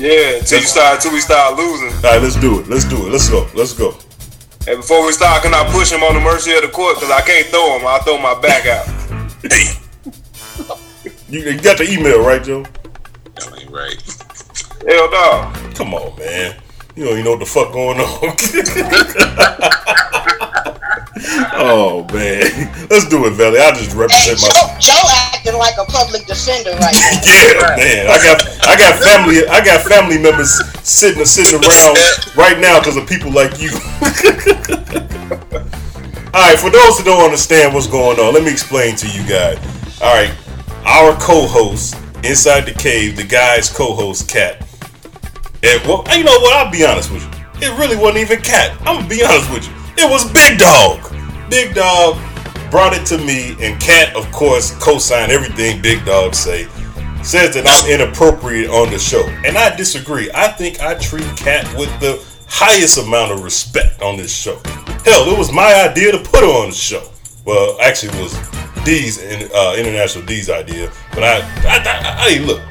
Yeah, until you start, until we start losing. All right, let's do it. Let's do it. Let's go. Let's go. And before we start, can I push him on the mercy of the court? Because I can't throw him. I'll throw my back out. You, you got the email, right, Joe? That ain't Right. Hell no. Come on, man. You don't even know what the fuck going on. oh man, let's do it, Velle. I just represent my. Joe, Joe acting like a public defender right now. Yeah, man. I got I got family I got family members sitting sitting around right now because of people like you. All right, for those who don't understand what's going on, let me explain to you guys. All right, our co-host inside the cave, the guy's co-host, Kat. And well, you know what? I'll be honest with you. It really wasn't even Kat. I'm gonna be honest with you. It was Big Dawg. Big Dawg brought it to me, and Kat, of course, co-signed everything Big Dawg say. Says that I'm inappropriate on the show, and I disagree. I think I treat Kat with the highest amount of respect on this show. Hell, it was my idea to put her on the show. Well, actually, it was D's uh, international D's idea, but I, I, I, I, look.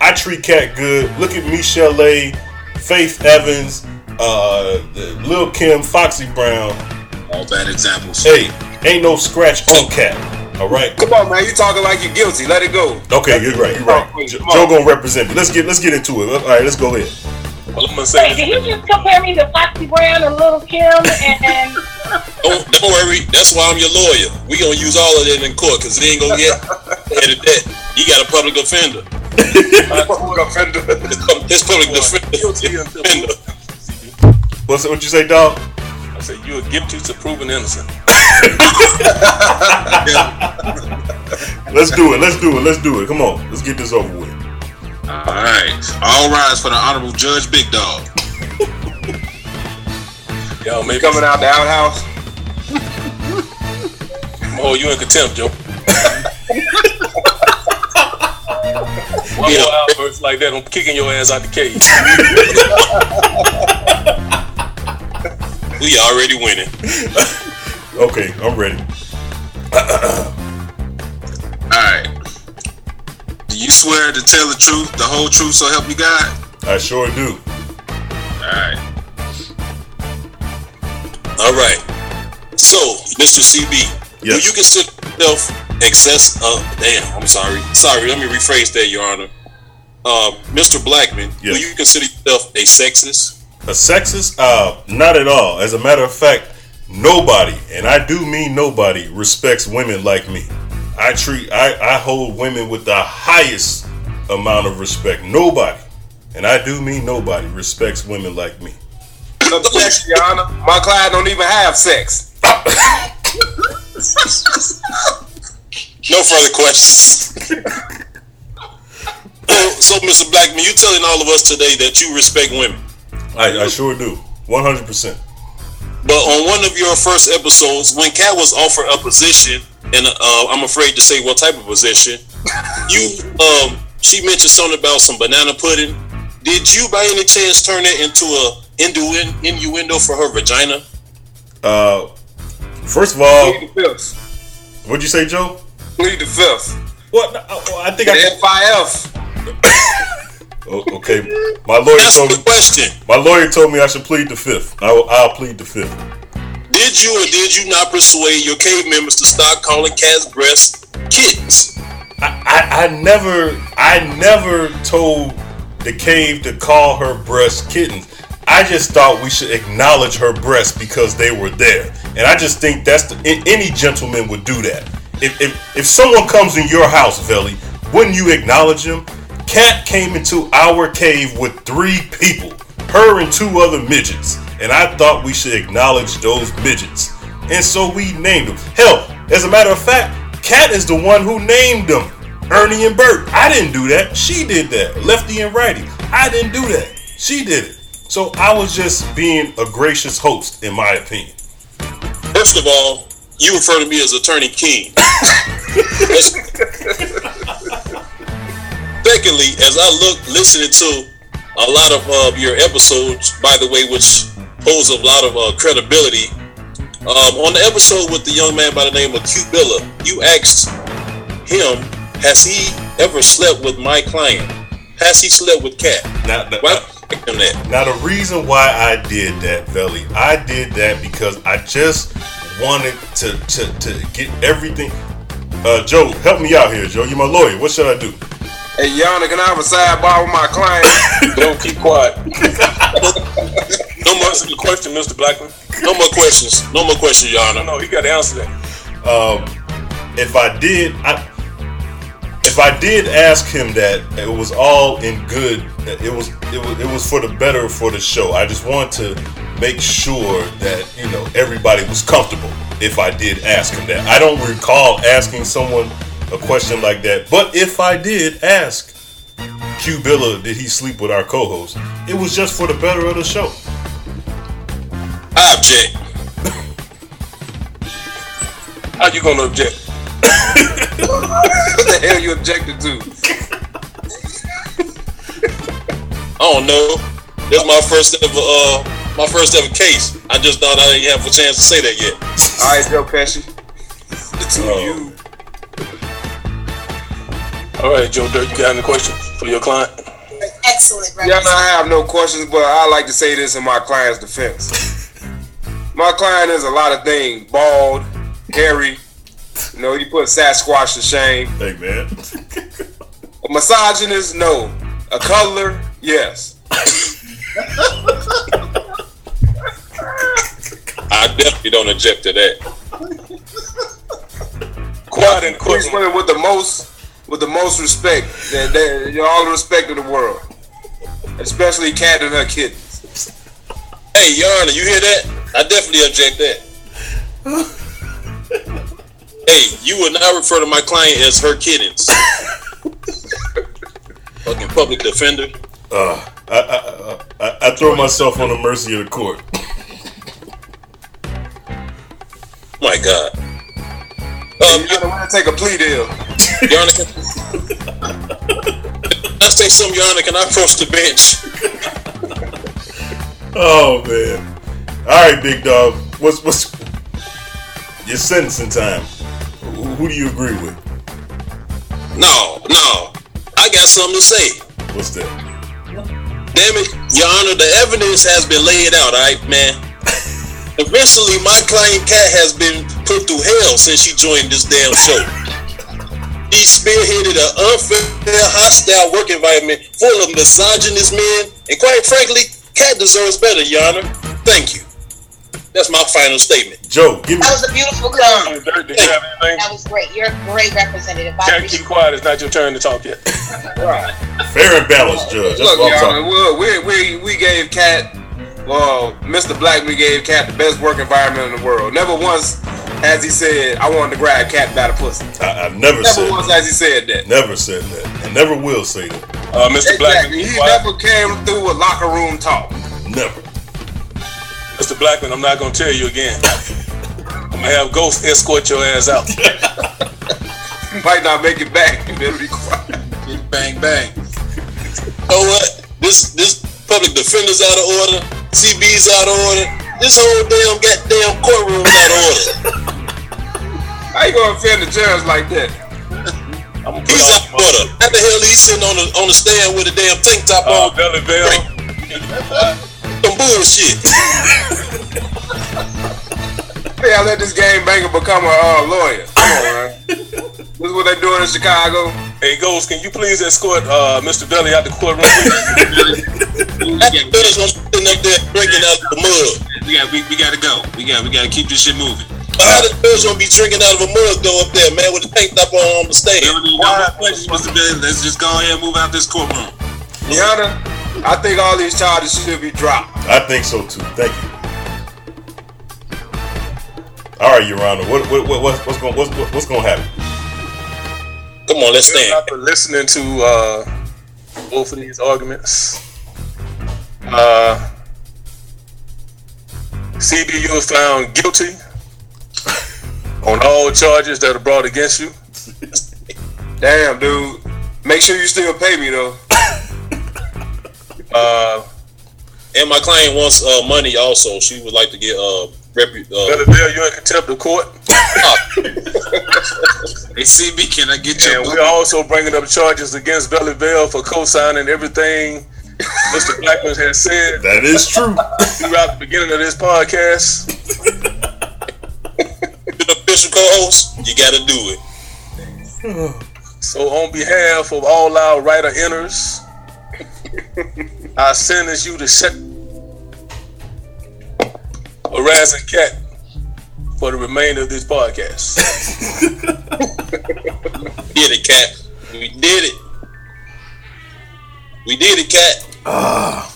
I treat Kat good. Look at Michelle Faith Evans, uh, Lil Kim, Foxy Brown. All bad examples. Hey, ain't no scratch on Kat. All right. Come on, man. You talking like you're guilty. Let it go. Okay, you're right. You're right. Oh, Joe, Joe gonna represent me. Let's get let's get into it. All right, let's go ahead. Well, I'm gonna say Wait, did he just compare me to Foxy Brown and Little Kim and? Don't, don't worry. That's why I'm your lawyer. We gonna use all of that in court because it ain't gonna get ahead of that. You got a public offender. public offender. His public defender. What's what you say, dog? I said you are guilty to proven innocent. Let's do it. Let's do it. Let's do it. Come on. Let's get this over with. All right. All rise for the honorable Judge Big Dawg. Yo, maybe coming out the outhouse. Oh, you in contempt, Joe. One more outburst like that, I'm kicking your ass out the cage. we already winning. Okay, I'm ready. All right. Do you swear to tell the truth, the whole truth, so help you God? I sure do. All right. All right. So, Mr. CB, do you consider yourself excess? Uh, damn, I'm sorry. Sorry, let me rephrase that, Your Honor. Uh, Mr. Blackman, Yes. do you consider yourself a sexist? A sexist? Uh, not at all. As a matter of fact, nobody, and I do mean nobody, respects women like me. I treat, I, I hold women with the highest amount of respect. Nobody, and I do mean nobody, respects women like me. Objection, Your Honor. My client don't even have sex. No further questions. so, so, Mr. Blackman, you telling all of us today that you respect women. I, I sure do. 100%. But on one of your first episodes, when Kat was offered a position, and uh, I'm afraid to say what type of position, you um, she mentioned something about some banana pudding. Did you, by any chance, turn it into a innu- innuendo for her vagina? Uh, first of all, Plead the fifth. what'd you say, Joe? Plead the fifth. What? I think I FIF. Oh, okay, my lawyer That's told the me. question. My lawyer told me I should plead the fifth. I will, I'll plead the fifth. Did you or did you not persuade your cave members to stop calling Kat's breasts kittens? I, I never, I never told the cave to call her breasts kittens. I just thought we should acknowledge her breasts because they were there, and I just think that's the, any gentleman would do that. If if if someone comes in your house, Velle, wouldn't you acknowledge him? Kat came into our cave with three people, her and two other midgets, and I thought we should acknowledge those midgets, and so we named them. Hell, as a matter of fact, Kat is the one who named them. Ernie and Bert. I didn't do that. She did that. Lefty and Righty. I didn't do that. She did it. So I was just being a gracious host, in my opinion. First of all, you refer to me as Attorney King. Secondly, as I look listening to a lot of uh, your episodes, by the way, which pose a lot of uh, credibility. Um, on the episode with the young man by the name of Q Billa, you asked him, "Has he ever slept with my client? Has he slept with Kat?" Now, now, Why him that? now the reason why I did that, Velle, I did that because I just wanted to to, to get everything. Uh, Joe, help me out here, Joe. You're my lawyer. What should I do? Hey, Your Honor, can I have a sidebar with my client? Don't keep quiet. no more question, Mr. Blackman. No more questions. No more questions, Your Honor. No, he got to answer that. Um, if I did, I, if I did ask him that, it was all in good. It was it was it was for the better for the show. I just want to make sure that you know everybody was comfortable. If I did ask him that, I don't recall asking someone a question like that. But if I did ask Q Billa, did he sleep with our co-host? It was just for the better of the show. I object. How you gonna object? what the hell you objected to? I don't know. This is my first ever uh my first ever case. I just thought I didn't have a chance to say that yet. All right, Joe Pesci. To you. All right, Joe Dirt, you got any questions for your client? Excellent. Yeah, I have no questions, but I like to say this in my client's defense. my client is a lot of things: bald, hairy. You know, he put Sasquatch to shame. Hey man. A misogynist, no. A color, yes. I definitely don't object to that. Quiet and quick. Women with the most, with the most respect. They, they, you know, all the respect of the world, especially Kat and her kittens. Hey, Yarna, you hear that? I definitely object that. hey, you would not refer to my client as her kittens. Fucking public defender. Uh, I, I, I, I throw myself on the mercy of the court. My God. Um, you want to take a plea deal? Yarna, can I say something, Yarna? Can I approach the bench? Oh man. All right, Big Dawg. What's what's your sentencing time? Who, who do you agree with? No, no. I got something to say. What's that? Damn it, Your Honor, the evidence has been laid out, alright, man. Eventually, my client Kat has been put through hell since she joined this damn show. He spearheaded an unfair, hostile work environment full of misogynist men, and quite frankly, Kat deserves better, Your Honor. Thank you. That's my final statement. Joe, give me. That was a beautiful comment. Did you have anything? That was great. You're a great representative. I Can't keep quiet. It's not your turn to talk yet. Right. Fair and balanced, Judge. That's Look, what I'm Your talking. Honor, we, we, we gave Kat, well, Mr. Black, we gave Kat the best work environment in the world. Never once has he said, I wanted to grab Kat by the pussy. I, I've never, Never said once that. has he said that. Never said that. And never will say that. Uh, Mr. Blackman, Exactly. be He quiet. never came through a locker room talk. Never. Mr. Blackman, I'm not gonna tell you again. I'm gonna have Ghost escort your ass out. you Might not make it back. You better be quiet. Bang bang. You know what? This this public defender's out of order. CB's out of order. This whole damn goddamn courtroom out of order. How you gonna offend the judge like that? He's out of order. How the hell he sitting on the on the stand with a damn tank top Uh, on? Velle Vel. Some bullshit. Hey, I let this game banger become a uh, lawyer. Come on, man. This is what they doing in Chicago. Hey, Ghost, can you please escort uh, Mr. Velle out the courtroom? That judge was sitting up there drinking out of the mug. We got we, we gotta go. We got we gotta keep this shit moving. How the judge gonna be drinking out of a mug though up there, man, with the paint up on on the stand? No more questions, Mr. Billy. Let's just go ahead and move out this courtroom. Yana, I think all these charges should be dropped. I think so too. Thank you. All right, Your Honor. What, what, what, what's, what's going what's, what's going to happen? Come on, let's stand. After listening to uh, both of these arguments, uh, CBU was found guilty on all charges that are brought against you. Damn, dude. Make sure you still pay me though. Uh, and my client wants uh, money also. She would like to get uh, repu- uh Velle Vel, you're in contempt of court. Hey CB, can I get your And we're also bringing up charges against Velle Vel for co-signing everything Mr. Blackman has said. That is true. Throughout the beginning of this podcast. the official co-host? You got to do it. So on behalf of all our writer inners, I send sentence you to shut harassing Kat for the remainder of this podcast. Did it, Kat. We did it. We did it, Kat. Ah.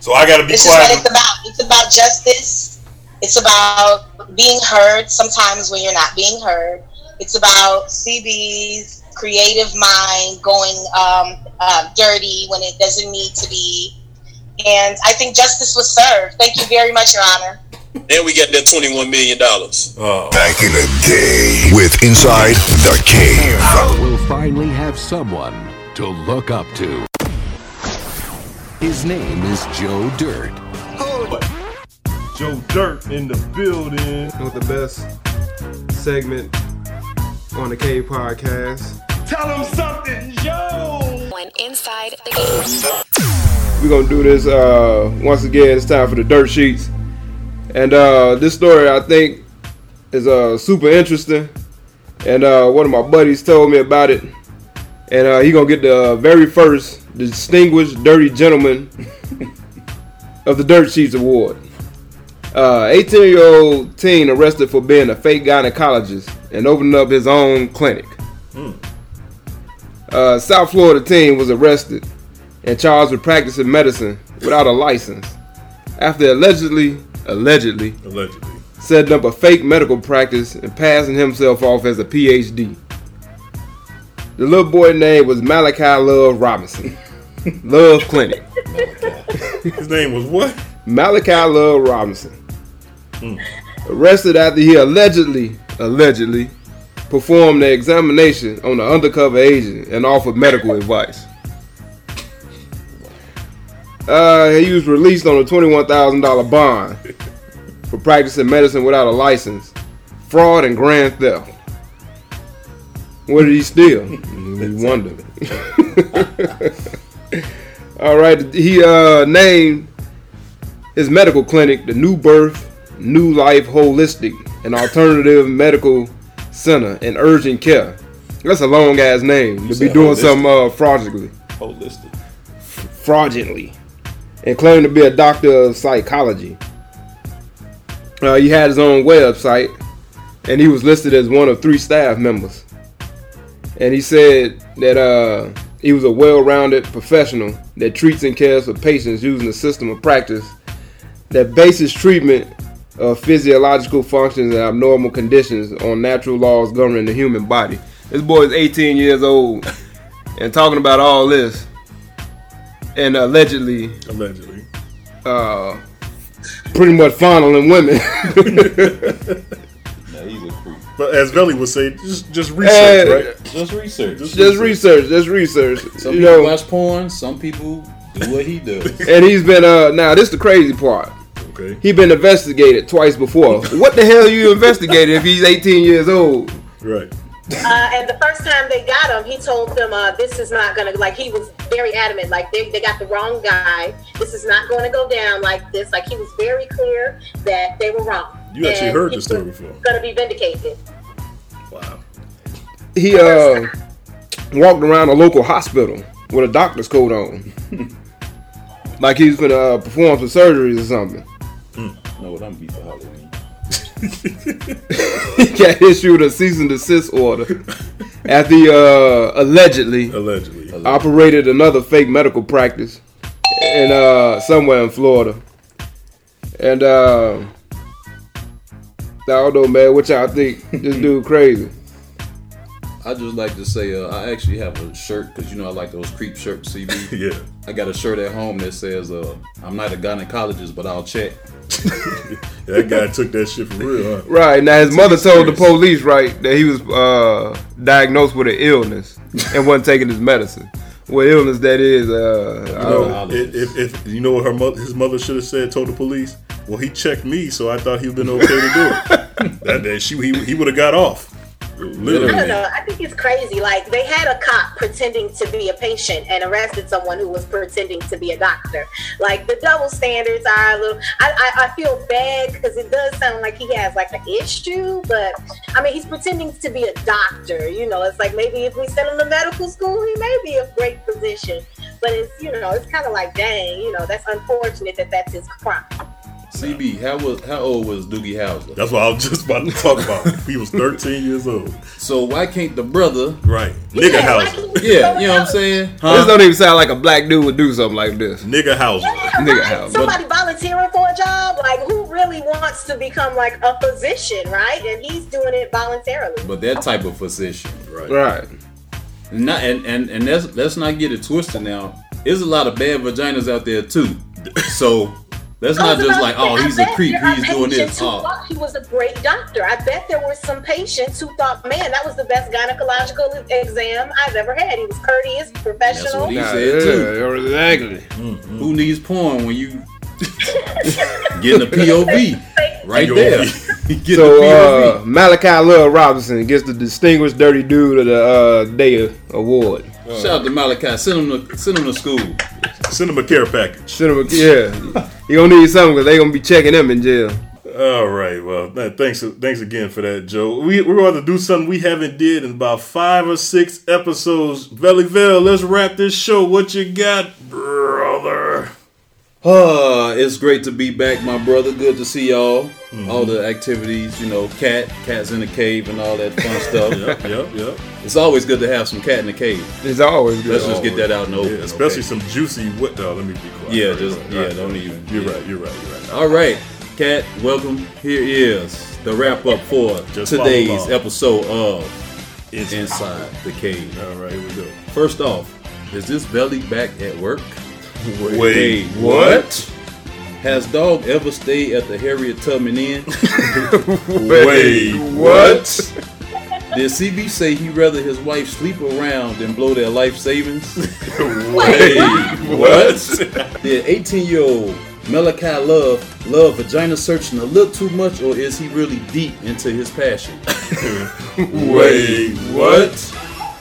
So I got to be This is what it's about. It's about justice. It's about being heard sometimes when you're not being heard. It's about CB's creative mind going um, uh, dirty when it doesn't need to be. And I think justice was served. Thank you very much, Your Honor. And we got that $21 million. Back in the day with Inside the Cave. will finally have someone to look up to. His name is Joe Dirt. Joe Dirt in the building. With the best segment on the Cave Podcast. Tell them something, Joe. When inside the game. We're gonna do this uh, once again. It's time for the dirt sheets, and uh, this story I think is uh, super interesting. And uh, one of my buddies told me about it, and uh, he gonna get the very first distinguished dirty gentleman of the Dirt Sheets Award. 18 year old teen arrested for being a fake gynecologist and opening up his own clinic. Uh, South Florida teen was arrested and charged with practicing medicine without a license after allegedly, allegedly, Allegedly. setting up a fake medical practice and passing himself off as a PhD. The little boy name was Malachi Love Robinson. Love Clinic. His name was what? Malachi Love Robinson. Hmm. Arrested after he allegedly, allegedly, performed the examination on the undercover agent and offered medical advice. Uh, he was released on a twenty-one thousand dollar bond for practicing medicine without a license, fraud, and grand theft. What did he steal? we wonder. All right, he uh, named his medical clinic the New Birth, New Life Holistic, and Alternative Medical Center and Urgent Care. That's a long ass name to be doing holistic. something uh, fraudulently. Holistic. Fraudulently. And claimed to be a doctor of psychology. Uh, he had his own website, and he was listed as one of three staff members. And he said that uh, he was a well-rounded professional that treats and cares for patients using a system of practice that bases treatment of physiological functions and abnormal conditions on natural laws governing the human body. This boy is 18 years old and talking about all this, and allegedly, allegedly, uh, pretty much fondling women. But as Velle would say, just just research, Eh, right? Just research. Just research. Just research. Some you people know, watch porn. Some people do what he does. and he's been uh now this is the crazy part. Okay. He been investigated twice before. what the hell you investigated if he's 18 years old? Right. Uh, and the first time they got him, he told them, uh, "This is not gonna like." He was very adamant, like they, they got the wrong guy. This is not going to go down like this. Like he was very clear that they were wrong. You actually And heard he this story was before. Gonna be vindicated. Wow. He uh walked around a local hospital with a doctor's coat on, like he was gonna uh, perform some surgeries or something. know what I'm be for Halloween. he got issued a cease and desist order after he uh, allegedly, allegedly operated another fake medical practice in uh, somewhere in Florida. And uh, I don't know, man. What y'all think? This dude crazy. I just like to say, uh, I actually have a shirt because you know I like those creep shirts, CB. yeah. I got a shirt at home that says, uh, "I'm not a gynecologist, but I'll check." That guy took that shit for real, huh? Right now, his mother told the police right that he was uh, diagnosed with an illness and wasn't taking his medicine. What illness that is? Uh, I You don't- know, if, if, if you know what her mother, his mother should have said, told the police. Well, he checked me, so I thought he'd been okay to do it. that day, she he, he would have got off. I don't know. I think it's crazy. Like they had a cop pretending to be a patient and arrested someone who was pretending to be a doctor. Like the double standards are a little. I I, I feel bad because it does sound like he has like an issue, but I mean he's pretending to be a doctor. You know, it's like maybe if we send him to medical school, he may be a great physician. But it's you know it's kind of like dang, you know that's unfortunate that that's his crime. CB, how was how old was Doogie Howser? That's what I was just about to talk about. He was 13 years old. So why can't the brother? Right, nigga Hauser. Yeah, you know what I'm saying? This don't even sound like a black dude would do something like this. Nigga Hauser. Nigga Hauser. Somebody volunteering for a job, like who really wants to become like a physician, right? And he's doing it voluntarily. But that type of physician, right? Right. Not and and and let's let's not get it twisted. Now, there's a lot of bad vaginas out there too. So let's not just like, oh, I he's a creep. there He's doing this. Who Oh, thought he was a great doctor. I bet there were some patients who thought, man, that was the best gynecological exam I've ever had. He was courteous, professional. That's what he said too. Exactly. Who needs porn when you getting a POV right there? Get so the uh, Malachi Love Robinson gets the Distinguished Dirty Dude of the uh, Day award. Shout out to Malachi. Send him to send him to school. Send him a care package. Send him a, yeah, he gonna need something because they gonna be checking him in jail. All right. Well, thanks. Thanks again for that, Joe. We we're going to do something we haven't did in about five or six episodes. Velle Vel, let's wrap this show. What you got, brother? Uh, it's great to be back, my brother. Good to see y'all. Mm-hmm. All the activities, you know, cat, cats in the cave, and all that fun stuff. Yep, yep, yep. It's always good to have some cat in the cave. It's always good. Let's just get that out in the open. Yeah, especially okay? some juicy. What? Oh, let me be quiet. Yeah, Right, just right, yeah, right, don't right. even. You're yeah. right. You're right. You're right. All right, Kat, welcome. Here is the wrap up for Just today's episode of Inside, the Cave. All right, here we go. First off, is this belly back at work? Wait, what? Has dog ever stayed at the Harriet Tubman Inn? Wait, what? Did CB say he'd rather his wife sleep around than blow their life savings? Wait, what? Did 18 year old Malachi Love love vagina searching a little too much, or is he really deep into his passion? Wait, what?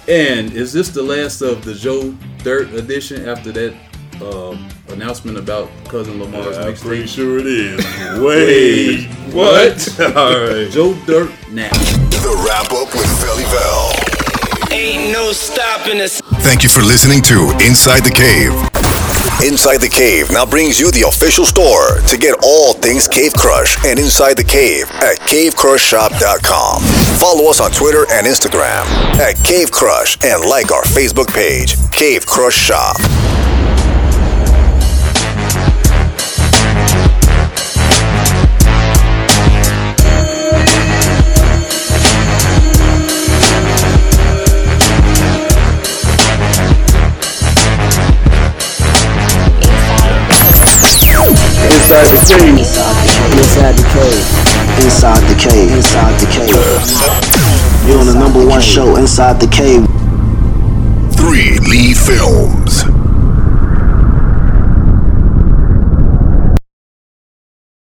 And is this the last of the Joe Dirt edition after that um, announcement about cousin Lamar's I'm mixtape? pretty sure it is. Wait, what? All right. Joe Dirt now. The wrap up with Velle Vel. Ain't no stopping us. Thank you for listening to Inside the Cave. Inside the Cave now brings you the official store to get all things Cave Crush and Inside the Cave at cavecrushshop.com. Follow us on Twitter and Instagram at Cave Crush and like our Facebook page, Cave Crush Shop. Inside the cave. Inside the cave. Inside the cave. Inside the cave. You're on the number one show, Inside the Cave. Three Lee Films.